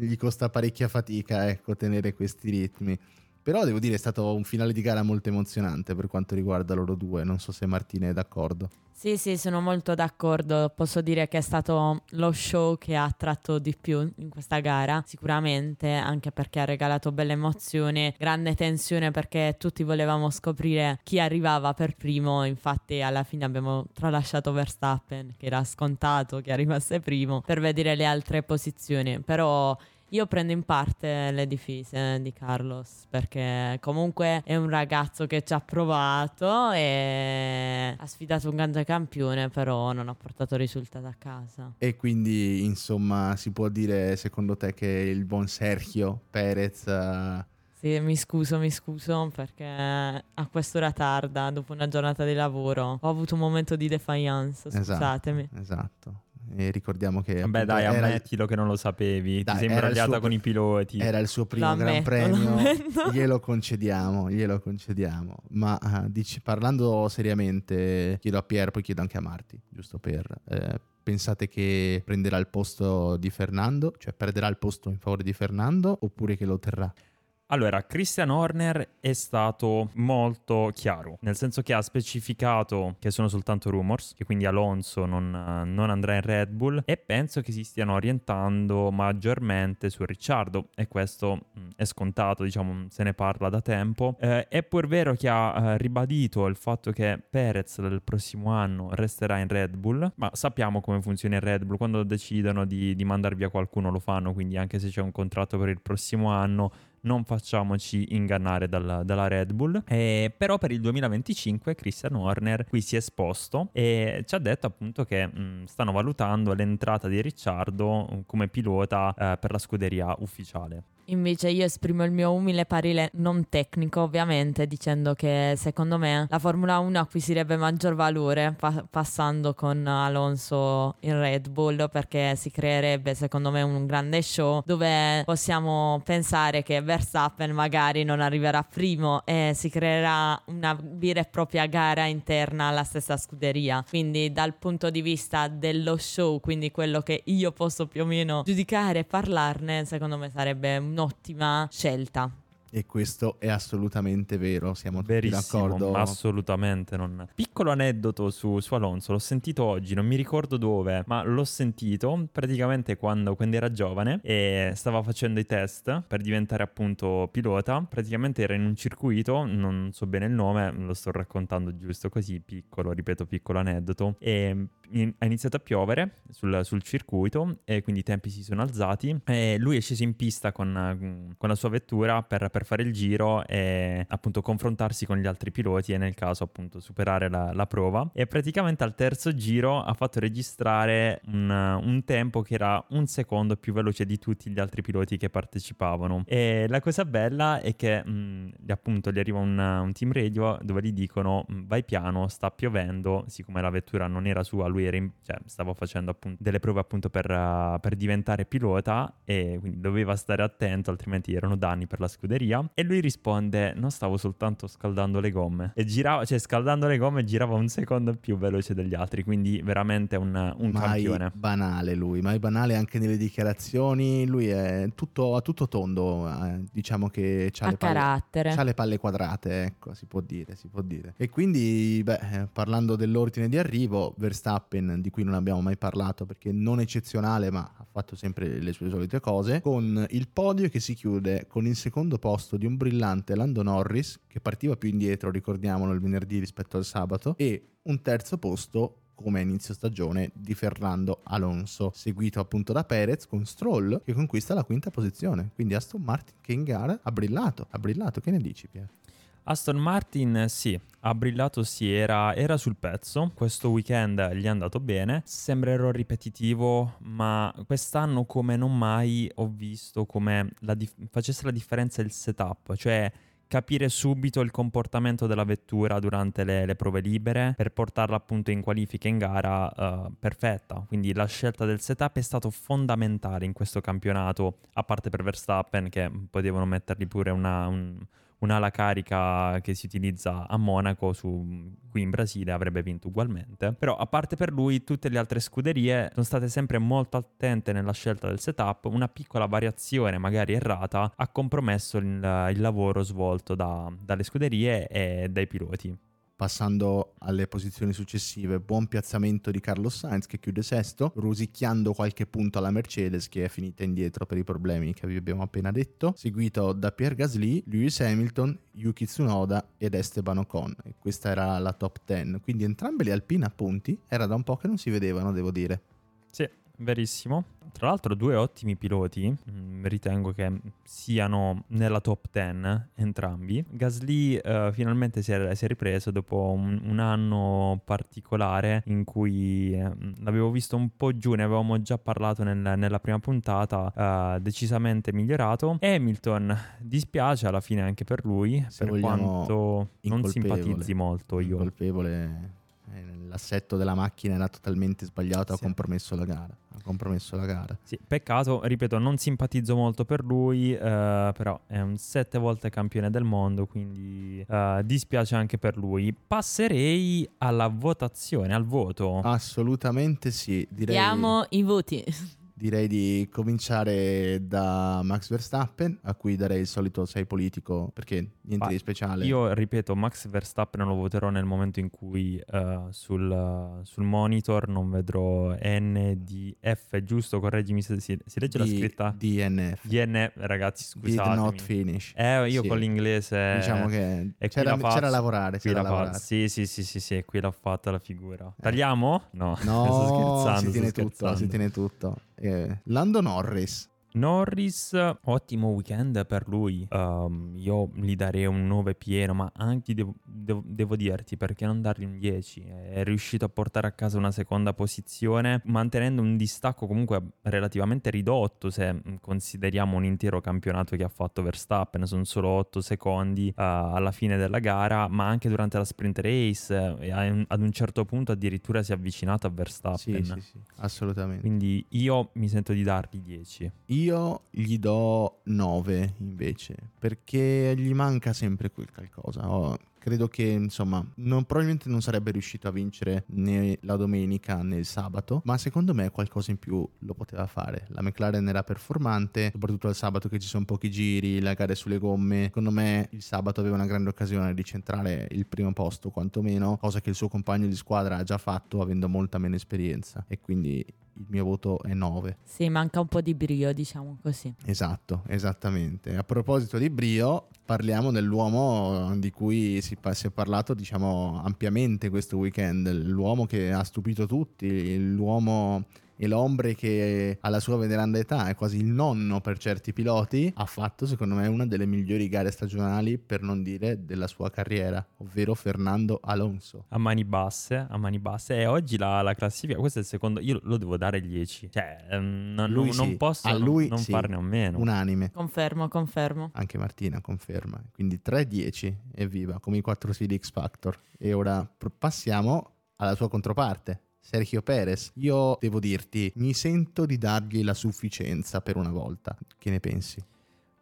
gli costa parecchia fatica ecco, tenere questi ritmi. Però devo dire è stato un finale di gara molto emozionante per quanto riguarda loro due, non so se Martina è d'accordo. Sì, sì, sono molto d'accordo. Posso dire che è stato lo show che ha attratto di più in questa gara, sicuramente, anche perché ha regalato belle emozioni, grande tensione perché tutti volevamo scoprire chi arrivava per primo. Infatti, alla fine abbiamo tralasciato Verstappen, che era scontato che arrivasse primo, per vedere le altre posizioni. Però io prendo in parte le difese di Carlos perché comunque è un ragazzo che ci ha provato e ha sfidato un grande campione, però non ha portato risultati a casa. E quindi, insomma, si può dire secondo te che il buon Sergio Perez uh... Sì, mi scuso, mi scuso perché a quest'ora tarda, dopo una giornata di lavoro, ho avuto un momento di defiance, esatto, scusatemi. Esatto, esatto. E ricordiamo che. Vabbè, dai, ammettilo il... che non lo sapevi. Dai, Ti sei imbrogliata suo... con i piloti. Era il suo primo Gran Premio. <laughs> glielo concediamo, glielo concediamo. Ma uh, dici, parlando seriamente, chiedo a Pier, poi chiedo anche a Marti, giusto per. Eh, pensate che prenderà il posto di Fernando, cioè perderà il posto in favore di Fernando, oppure che lo terrà? Allora, Christian Horner è stato molto chiaro, nel senso che ha specificato che sono soltanto rumors, che quindi Alonso non, non, andrà in Red Bull e penso che si stiano orientando maggiormente su Ricciardo e questo mm, è scontato, diciamo, se ne parla da tempo. Eh, è pur vero che ha eh, ribadito il fatto che Perez il prossimo anno resterà in Red Bull, ma sappiamo come funziona il Red Bull, quando decidono di, di mandar via qualcuno lo fanno, quindi anche se c'è un contratto per il prossimo anno non facciamoci ingannare dalla, dalla Red Bull. E, però per il 2025 Christian Horner qui si è esposto e ci ha detto appunto che mh, stanno valutando l'entrata di Ricciardo come pilota eh, per la scuderia ufficiale. Invece io esprimo il mio umile parere non tecnico, ovviamente, dicendo che secondo me la Formula 1 acquisirebbe maggior valore pa- passando con Alonso in Red Bull perché si creerebbe secondo me un grande show dove possiamo pensare che Verstappen magari non arriverà primo e si creerà una vera e propria gara interna alla stessa scuderia. Quindi dal punto di vista dello show, quindi quello che io posso più o meno giudicare e parlarne, secondo me sarebbe un un'ottima scelta. E questo è assolutamente vero, siamo tutti Verissimo, d'accordo. Assolutamente. Non... Piccolo aneddoto su, su, Alonso, l'ho sentito oggi, non mi ricordo dove, ma l'ho sentito praticamente quando, quando, era giovane e stava facendo i test per diventare appunto pilota. Praticamente era in un circuito, non so bene il nome, lo sto raccontando giusto così, piccolo, ripeto, piccolo aneddoto. E ha iniziato a piovere sul, sul circuito e quindi i tempi si sono alzati e lui è sceso in pista con, con la sua vettura per, per, fare il giro e appunto confrontarsi con gli altri piloti e nel caso appunto superare la, la prova. E praticamente al terzo giro ha fatto registrare un, un tempo che era un secondo più veloce di tutti gli altri piloti che partecipavano. E la cosa bella è che mh, appunto gli arriva un, un team radio dove gli dicono vai piano sta piovendo siccome la vettura non era sua lui era in, cioè, stava facendo appunto delle prove appunto per, uh, per diventare pilota e quindi doveva stare attento altrimenti erano danni per la scuderia. E lui risponde non stavo soltanto scaldando le gomme. E girava cioè scaldando le gomme girava un secondo più veloce degli altri quindi veramente un, un mai campione. banale lui mai banale anche nelle dichiarazioni. Lui è tutto a tutto tondo eh, diciamo che ha le, palle, c'ha le palle quadrate ecco si può dire si può dire. E quindi beh eh, parlando dell'ordine di arrivo Verstappen di cui non abbiamo mai parlato perché non eccezionale ma ha fatto sempre le sue solite cose con il podio che si chiude con il secondo posto di un brillante Lando Norris che partiva più indietro ricordiamolo il venerdì rispetto al sabato e un terzo posto come inizio stagione di Fernando Alonso, seguito appunto da Perez con Stroll che conquista la quinta posizione. Quindi Aston Martin che in gara ha brillato, ha brillato. Che ne dici Pier? Aston Martin sì, ha brillato sì, era, era, sul pezzo, questo weekend gli è andato bene, sembrerò ripetitivo, ma quest'anno come non mai ho visto come la dif- facesse la differenza il setup, cioè capire subito il comportamento della vettura durante le, le prove libere. Per portarla appunto in qualifica in gara uh, perfetta. Quindi la scelta del setup è stato fondamentale in questo campionato, a parte per Verstappen che potevano mettergli pure una, un, un'ala carica che si utilizza a Monaco, su, qui in Brasile avrebbe vinto ugualmente. Però a parte per lui, tutte le altre scuderie sono state sempre molto attente nella scelta del setup. Una piccola variazione, magari errata, ha compromesso il, il lavoro svolto da, dalle scuderie e dai piloti. Passando alle posizioni successive, buon piazzamento di Carlos Sainz che chiude sesto, rosicchiando qualche punto alla Mercedes che è finita indietro per i problemi che vi abbiamo appena detto, seguito da Pierre Gasly, Lewis Hamilton, Yuki Tsunoda ed Esteban Ocon. E questa era la top 10, quindi entrambe le Alpine a punti era da un po' che non si vedevano, devo dire. Sì, verissimo. Tra l'altro due ottimi piloti, mm, ritengo che siano nella top 10 entrambi. Gasly uh, finalmente si è, si è, ripreso dopo un, un, anno particolare in cui eh, l'avevo visto un po' giù, ne avevamo già parlato nel, nella prima puntata, uh, decisamente migliorato. Hamilton dispiace alla fine anche per lui, Se per quanto non simpatizzi molto io. Colpevole l'assetto della macchina era totalmente sbagliato, sì. ha compromesso la gara. Ha compromesso la gara. Sì, peccato, ripeto, non simpatizzo molto per lui, eh, però è un sette volte campione del mondo, quindi eh, dispiace anche per lui. Passerei alla votazione, al voto. Assolutamente sì, direi. Diamo i voti direi di cominciare da Max Verstappen, a cui darei il solito 6 politico, perché niente Ma di speciale. Io ripeto, Max Verstappen lo voterò nel momento in cui uh, sul, sul, monitor non vedrò N, D, F, giusto? Correggimi se si, si legge D, la scritta. DNF. DNF, ragazzi, scusate. Did not finish. Eh, io sì. con l'inglese... Diciamo che c'era, c'era da lavorare. C'era lavorare. Sì, sì, sì, sì, sì, qui l'ho fatta la figura. Eh. Tagliamo? No, no <laughs> sto scherzando. Si tiene tutto, si tiene tutto eh, Lando Norris Norris, ottimo weekend per lui. Um, io gli darei un 9 pieno, ma anche devo, devo, devo, dirti perché non dargli un 10. È riuscito a portare a casa una seconda posizione, mantenendo un distacco comunque relativamente ridotto se consideriamo un intero campionato che ha fatto Verstappen. Sono solo 8 secondi uh, alla fine della gara, ma anche durante la sprint race, eh, ad un certo punto addirittura si è avvicinato a Verstappen. Sì, sì, sì, assolutamente. Quindi io mi sento di dargli 10. Io gli do 9 invece, perché gli manca sempre quel qualcosa. Oh, credo che insomma non, probabilmente non sarebbe riuscito a vincere né la domenica né il sabato ma secondo me qualcosa in più lo poteva fare. La McLaren era performante soprattutto al sabato che ci sono pochi giri le gare sulle gomme. Secondo me il sabato aveva una grande occasione di centrare il primo posto quantomeno cosa che il suo compagno di squadra ha già fatto avendo molta meno esperienza. E quindi il mio voto è 9. Sì, manca un po' di brio, diciamo così. Esatto, esattamente. A proposito di brio, parliamo dell'uomo di cui si, si, è parlato diciamo ampiamente questo weekend, l'uomo che ha stupito tutti, l'uomo e l'ombre che alla sua veneranda età è quasi il nonno per certi piloti, ha fatto secondo me una delle migliori gare stagionali per non dire della sua carriera, ovvero Fernando Alonso. A mani basse, a mani basse e oggi la, la classifica, questo è il secondo, io lo devo dare 10, cioè um, non, lui non, sì. posso a lui non, non sì. farne a meno. Unanime. Confermo, confermo. Anche Martina conferma, quindi 3-10 evviva come i 4 sì di X Factor. E ora passiamo alla sua controparte. Sergio Perez. Io devo dirti, mi sento di dargli la sufficienza per una volta. Che ne pensi?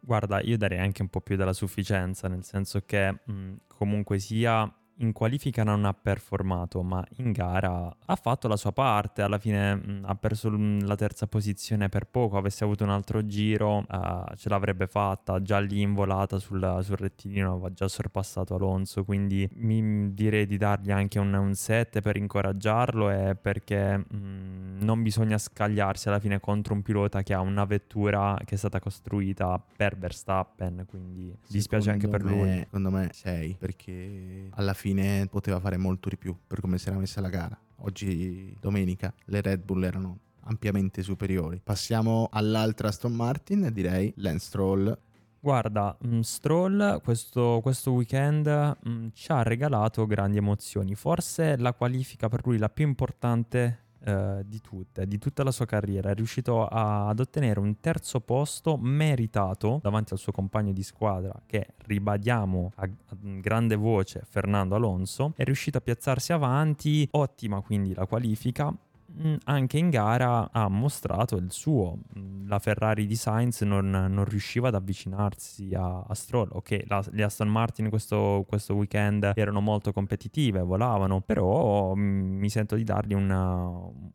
Guarda, io darei anche un po' più della sufficienza, nel senso che mh, comunque sia in qualifica non ha performato, ma in gara ha fatto la sua parte. Alla fine mh, mm, ha perso l- la terza posizione per poco. Avesse avuto un altro giro, uh, ce l'avrebbe fatta. Già lì in volata sul, sul rettilineo aveva già sorpassato Alonso. Quindi mi direi di dargli anche un, un 7 per incoraggiarlo e perché mh, mm, non bisogna scagliarsi alla fine contro un pilota che ha una vettura che è stata costruita per Verstappen. Quindi dispiace anche per me, lui. Secondo me 6 perché alla fine fine poteva fare molto di più per come si era messa la gara. Oggi, domenica, le Red Bull erano ampiamente superiori. Passiamo all'altra Aston Martin, direi Lance Stroll. Guarda, mm, Stroll questo, questo weekend mh, mm, ci ha regalato grandi emozioni. Forse la qualifica per lui la più importante eh, di tutte, di tutta la sua carriera. È riuscito a, ad ottenere un terzo posto meritato davanti al suo compagno di squadra, che ribadiamo a, a grande voce Fernando Alonso. È riuscito a piazzarsi avanti, ottima quindi la qualifica anche in gara ha mostrato il suo. Mm, la Ferrari di Sainz non, non riusciva ad avvicinarsi a, a Stroll. Ok, la, le Aston Martin questo, questo, weekend erano molto competitive, volavano, però mm, mi sento di dargli una,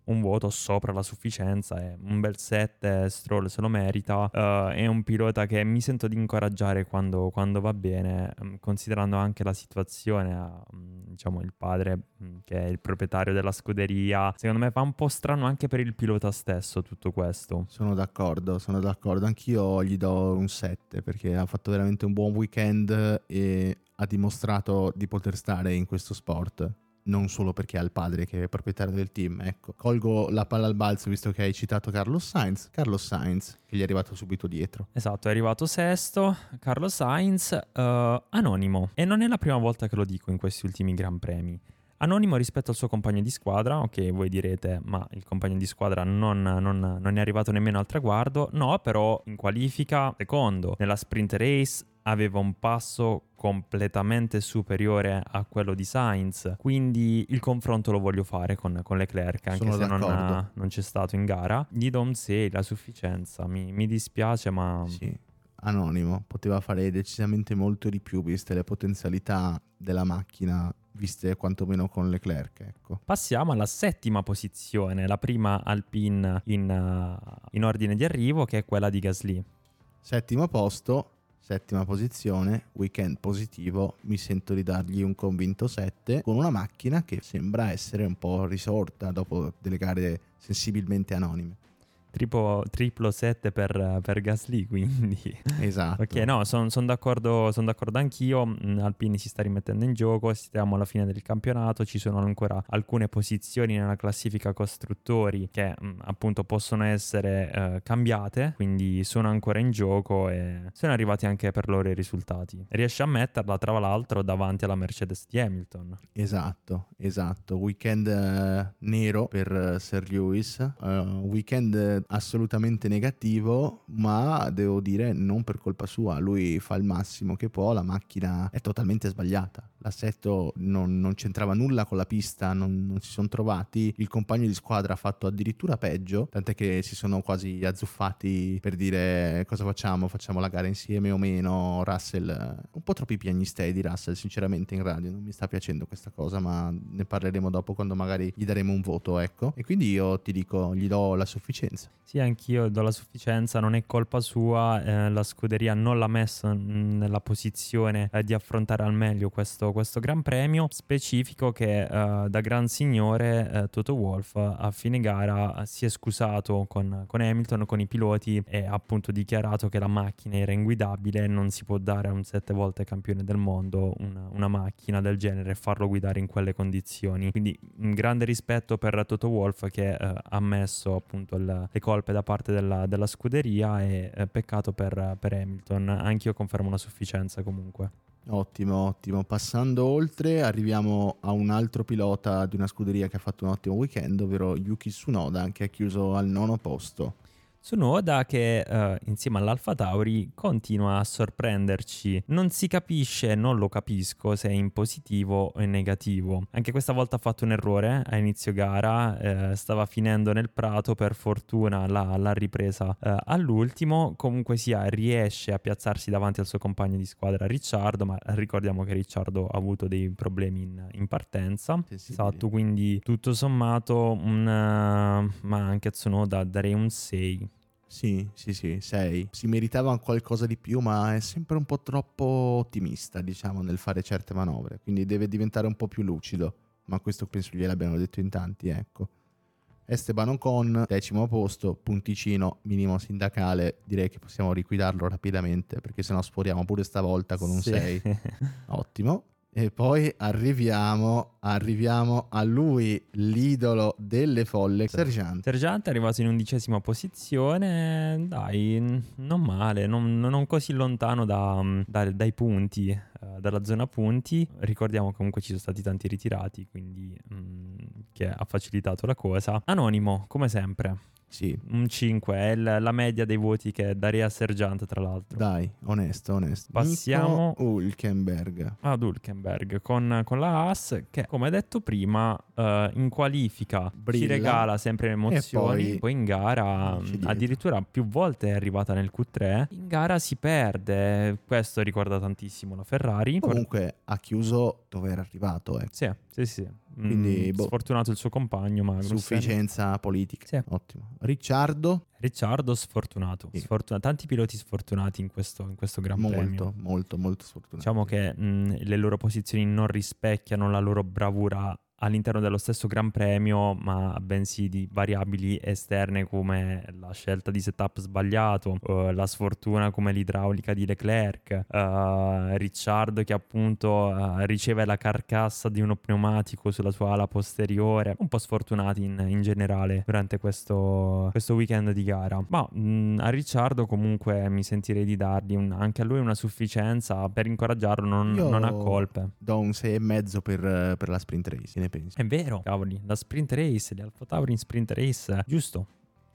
un voto sopra la sufficienza. È un bel 7, Stroll se lo merita. Uh, è un pilota che mi sento di incoraggiare quando, quando va bene, considerando anche la situazione. Diciamo il padre che è il proprietario della scuderia. Secondo me fa un po' strano anche per il pilota stesso tutto questo. Sono d'accordo, sono d'accordo. Anch'io gli do un 7 perché ha fatto veramente un buon weekend e ha dimostrato di poter stare in questo sport non solo perché ha il padre che è proprietario del team. Ecco, colgo la palla al balzo visto che hai citato Carlos Sainz. Carlos Sainz, che gli è arrivato subito dietro. Esatto, è arrivato sesto. Carlos Sainz, uh, anonimo. E non è la prima volta che lo dico in questi ultimi Gran Premi. Anonimo rispetto al suo compagno di squadra, ok, voi direte, ma il compagno di squadra non, non, non è arrivato nemmeno al traguardo. No, però in qualifica, secondo, nella sprint race aveva un passo completamente superiore a quello di Sainz, quindi il confronto lo voglio fare con, con Leclerc, anche Sono se non, ha, non, c'è stato in gara. Gli do un 6, la sufficienza, mi, mi dispiace ma... Sì anonimo, poteva fare decisamente molto di più viste le potenzialità della macchina, viste quantomeno con Leclerc. Ecco. Passiamo alla settima posizione, la prima Alpine in, uh, in ordine di arrivo, che è quella di Gasly. Settimo posto, settima posizione, weekend positivo, mi sento di dargli un convinto 7 con una macchina che sembra essere un po' risorta dopo delle gare sensibilmente anonime triplo, triplo 7 per, per Gasly, <laughs> quindi... Esatto. ok, no, sono son d'accordo, son d'accordo anch'io, mm, Alpini si sta rimettendo in gioco, stiamo alla fine del campionato, ci sono ancora alcune posizioni nella classifica costruttori che mm, appunto possono essere eh, cambiate, quindi sono ancora in gioco e sono arrivati anche per loro i risultati. Riesce a metterla tra l'altro davanti alla Mercedes di Hamilton. Esatto, esatto. Weekend uh, nero per uh, Sir Lewis, uh, weekend assolutamente negativo, ma devo dire non per colpa sua, lui fa il massimo che può, la macchina è totalmente sbagliata. L'assetto non, non, c'entrava nulla con la pista, non, non, si sono trovati, il compagno di squadra ha fatto addirittura peggio, tant'è che si sono quasi azzuffati per dire cosa facciamo, facciamo la gara insieme o meno, Russell, un po' troppi piagnistei di Russell sinceramente in radio, non mi sta piacendo questa cosa, ma ne parleremo dopo quando magari gli daremo un voto, ecco, e quindi io ti dico, gli do la sufficienza. Sì, anch'io do la sufficienza, non è colpa sua, eh, la scuderia non l'ha messo nella posizione eh, di affrontare al meglio questo, questo Gran Premio, specifico che eh, da gran signore eh, Toto Wolff a fine gara si è scusato con, con, Hamilton, con i piloti e ha appunto dichiarato che la macchina era inguidabile, non si può dare a un sette volte campione del mondo una, una macchina del genere e farlo guidare in quelle condizioni. Quindi un grande rispetto per Toto Wolff che eh, ha messo appunto il, le colpe da parte della, della scuderia e eh, peccato per, per Hamilton. Anch'io confermo una sufficienza comunque. Ottimo, ottimo. Passando oltre, arriviamo a un altro pilota di una scuderia che ha fatto un ottimo weekend, ovvero Yuki Tsunoda, che ha chiuso al nono posto. Tsunoda che uh, insieme all'Alfa Tauri continua a sorprenderci. Non si capisce, non lo capisco se è in positivo o in negativo. Anche questa volta ha fatto un errore a inizio gara, eh, stava finendo nel prato, per fortuna l'ha, l'ha ripresa eh, all'ultimo. Comunque sia, riesce a piazzarsi davanti al suo compagno di squadra Ricciardo, ma ricordiamo che Ricciardo ha avuto dei problemi in, in partenza. Sì, sì, esatto, sì. quindi tutto sommato, un, uh, ma anche a Tsunoda darei un 6. Sì, sì, sì, 6. Si meritava qualcosa di più, ma è sempre un po' troppo ottimista, diciamo, nel fare certe manovre. Quindi deve diventare un po' più lucido. Ma questo penso gliel'abbiano detto in tanti, ecco. Esteban Ocon, decimo posto, punticino minimo sindacale. Direi che possiamo liquidarlo rapidamente perché sennò sforiamo pure stavolta con un sì. 6. <laughs> Ottimo. E poi arriviamo, arriviamo a lui, l'idolo delle folle, Sergiante. Sergiante è arrivato in undicesima posizione, dai, non male, non, non così lontano da, da, dai punti, uh, dalla zona punti. Ricordiamo comunque ci sono stati tanti ritirati, quindi um, che ha facilitato la cosa. Anonimo, come sempre. Sì. Un 5 è l- la media dei voti che darei a Sergiante, tra l'altro. Dai, onesto, onesto. Passiamo Nico Hulkenberg. ad Hulkenberg con, con la Haas che, come detto prima, uh, in qualifica Brilla. ci regala sempre emozioni. Poi, poi, in gara addirittura più volte è arrivata nel Q3. In gara si perde. Questo ricorda tantissimo la Ferrari. Comunque ha chiuso dove era arrivato. Eh. Sì, sì, sì. Quindi, mm, boh, sfortunato il suo compagno, ma sufficienza politica. Sì. Ottimo. Ricciardo? Ricciardo sfortunato. Sì. Sfortuna- tanti piloti sfortunati in questo, in questo Gran molto, Premio. Molto, molto, molto sfortunati. Diciamo che mh, mm, le loro posizioni non rispecchiano la loro bravura all'interno dello stesso Gran Premio, ma bensì di variabili esterne come la scelta di setup sbagliato, uh, la sfortuna come l'idraulica di Leclerc, uh, Ricciardo che appunto uh, riceve la carcassa di uno pneumatico sulla sua ala posteriore, un po' sfortunati in, in generale durante questo, questo, weekend di gara. Ma mh, mm, a Ricciardo comunque mi sentirei di dargli un, anche a lui una sufficienza per incoraggiarlo, non, non ha colpe. Do un 6,5 per, per la sprint race pensi? È vero, cavoli, la sprint race, gli Alfa Tauri in sprint race, giusto.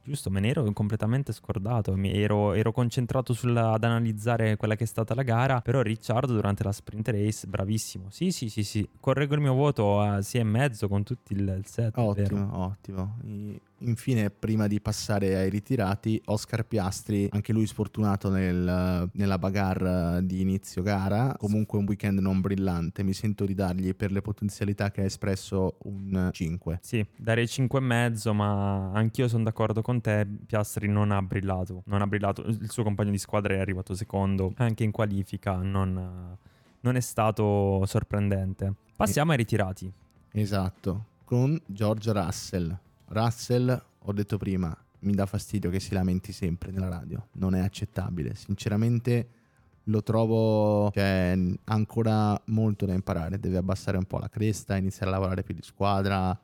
Giusto, me ne ero completamente scordato, Mi ero, ero concentrato sulla, ad analizzare quella che è stata la gara, però Ricciardo durante la sprint race, bravissimo. Sì, sì, sì, sì, correggo il mio voto a 6,5 con tutto il, il set. Ottimo, ottimo. I, Infine, prima di passare ai ritirati, Oscar Piastri, anche lui sfortunato nel, nella bagarre di inizio gara, comunque un weekend non brillante, mi sento di dargli per le potenzialità che ha espresso un 5. Sì, darei 5,5, ma anch'io sono d'accordo con te, Piastri non ha brillato, non ha brillato, il suo compagno di squadra è arrivato secondo, anche in qualifica non, non è stato sorprendente. Passiamo ai ritirati. Esatto, con George Russell Russell, ho detto prima, mi dà fastidio che si lamenti sempre nella radio, non è accettabile. Sinceramente lo trovo cioè, ancora molto da imparare, deve abbassare un po' la cresta, iniziare a lavorare più di squadra.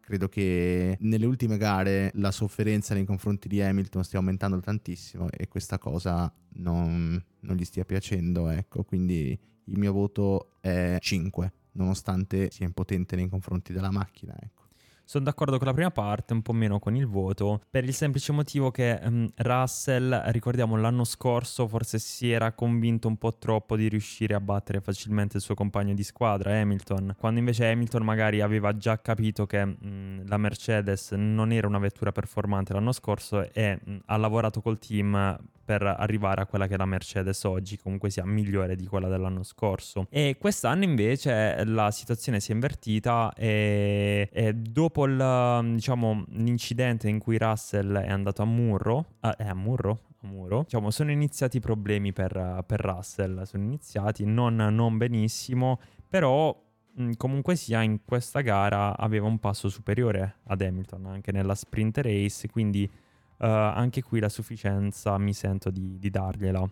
Credo che nelle ultime gare la sofferenza nei confronti di Hamilton stia aumentando tantissimo e questa cosa non, non gli stia piacendo, ecco, quindi il mio voto è 5, nonostante sia impotente nei confronti della macchina, ecco. Sono d'accordo con la prima parte, un po' meno con il voto, per il semplice motivo che um, Russell, ricordiamo l'anno scorso, forse si era convinto un po' troppo di riuscire a battere facilmente il suo compagno di squadra, Hamilton, quando invece Hamilton magari aveva già capito che um, la Mercedes non era una vettura performante l'anno scorso e um, ha lavorato col team per arrivare a quella che è la Mercedes oggi, comunque sia migliore di quella dell'anno scorso. E quest'anno invece la situazione si è invertita e, e dopo il, diciamo, l'incidente in cui Russell è andato a Murro, eh, è a Murro? muro. Diciamo, sono iniziati i problemi per, per Russell, sono iniziati non, non benissimo, però comunque sia in questa gara aveva un passo superiore ad Hamilton anche nella sprint race, quindi uh, anche qui la sufficienza mi sento di, di dargliela.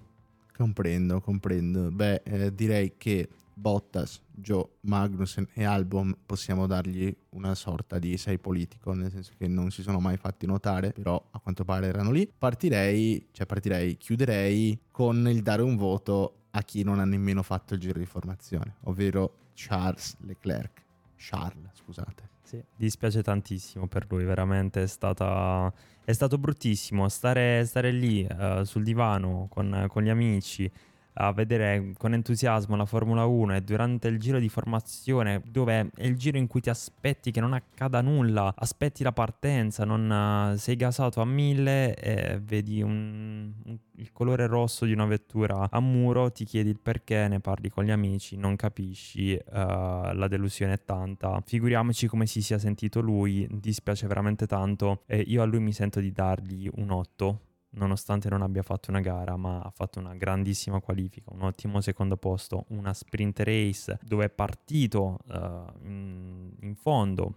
Comprendo, comprendo. Beh, eh, direi che Bottas, Joe, Magnussen e Albon possiamo dargli una sorta di sei politico, nel senso che non si sono mai fatti notare, però a quanto pare erano lì. Partirei, cioè partirei, chiuderei con il dare un voto a chi non ha nemmeno fatto il giro di formazione, ovvero Charles Leclerc. Charles, scusate. Sì, dispiace tantissimo per lui, veramente è, stata, è stato bruttissimo stare, stare lì uh, sul divano con, con gli amici a vedere con entusiasmo la Formula 1 e durante il giro di formazione, dove è il giro in cui ti aspetti che non accada nulla, aspetti la partenza, non uh, sei gasato a mille e vedi un, un, il colore rosso di una vettura a muro, ti chiedi il perché, ne parli con gli amici, non capisci, uh, la delusione è tanta. Figuriamoci come si sia sentito lui, dispiace veramente tanto e io a lui mi sento di dargli un 8 nonostante non abbia fatto una gara, ma ha fatto una grandissima qualifica, un ottimo secondo posto, una sprint race dove è partito uh, in, fondo,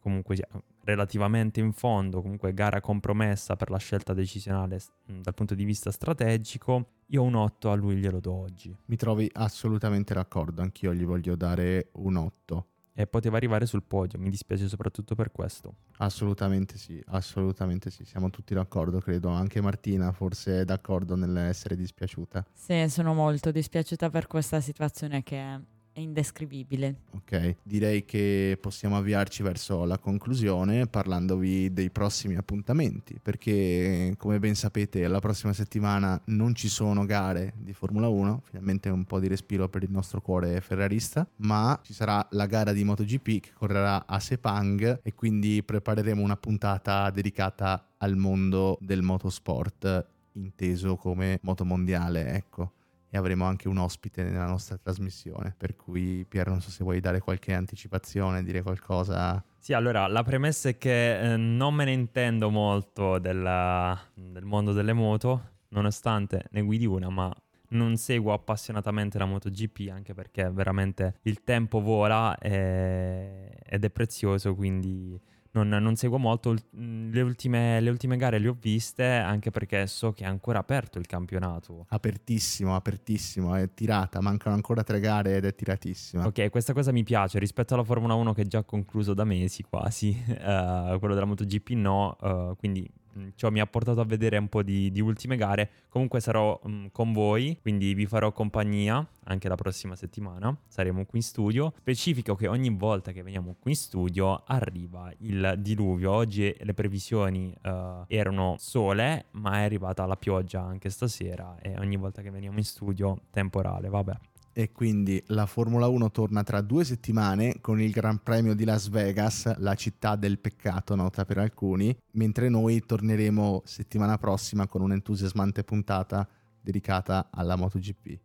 comunque relativamente in fondo, comunque gara compromessa per la scelta decisionale dal punto di vista strategico. Io un 8 a lui glielo do oggi. Mi trovi assolutamente d'accordo, anch'io gli voglio dare un 8 e poteva arrivare sul podio. Mi dispiace soprattutto per questo. Assolutamente sì, assolutamente sì, siamo tutti d'accordo, credo. Anche Martina forse è d'accordo nell'essere dispiaciuta. Sì, sono molto dispiaciuta per questa situazione che è indescrivibile. Ok, direi che possiamo avviarci verso la conclusione parlandovi dei prossimi appuntamenti, perché come ben sapete la prossima settimana non ci sono gare di Formula 1, finalmente un po' di respiro per il nostro cuore ferrarista, ma ci sarà la gara di MotoGP che correrà a Sepang e quindi prepareremo una puntata dedicata al mondo del motorsport inteso come moto mondiale, ecco e avremo anche un ospite nella nostra trasmissione. Per cui, Pier, non so se vuoi dare qualche anticipazione, dire qualcosa. Sì, allora la premessa è che eh, non me ne intendo molto della, del mondo delle moto, nonostante ne guidi una, ma non seguo appassionatamente la MotoGP anche perché veramente il tempo vola e, ed è prezioso, quindi non, non seguo molto. Le ultime, le ultime, gare le ho viste anche perché so che è ancora aperto il campionato. Apertissimo, apertissimo, è tirata, mancano ancora tre gare ed è tiratissima. Ok, questa cosa mi piace rispetto alla Formula 1 che è già concluso da mesi quasi, uh, <laughs> quello della MotoGP no, uh, quindi ciò mi ha portato a vedere un po' di, di ultime gare. Comunque sarò um, con voi, quindi vi farò compagnia anche la prossima settimana. Saremo qui in studio. Specifico che ogni volta che veniamo qui in studio arriva il diluvio. Oggi le previsioni uh, erano sole, ma è arrivata la pioggia anche stasera e ogni volta che veniamo in studio temporale, vabbè e quindi la Formula 1 torna tra due settimane con il Gran Premio di Las Vegas, la città del peccato nota per alcuni, mentre noi torneremo settimana prossima con un'entusiasmante puntata dedicata alla MotoGP.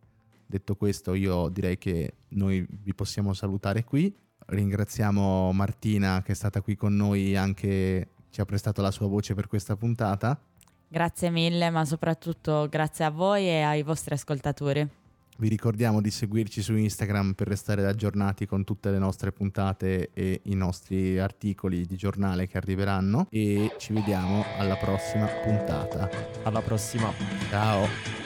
Detto questo, io direi che noi vi possiamo salutare qui. Ringraziamo Martina che è stata qui con noi anche ci ha prestato la sua voce per questa puntata. Grazie mille, ma soprattutto grazie a voi e ai vostri ascoltatori. Vi ricordiamo di seguirci su Instagram per restare aggiornati con tutte le nostre puntate e i nostri articoli di giornale che arriveranno e ci vediamo alla prossima puntata. Alla prossima. Ciao.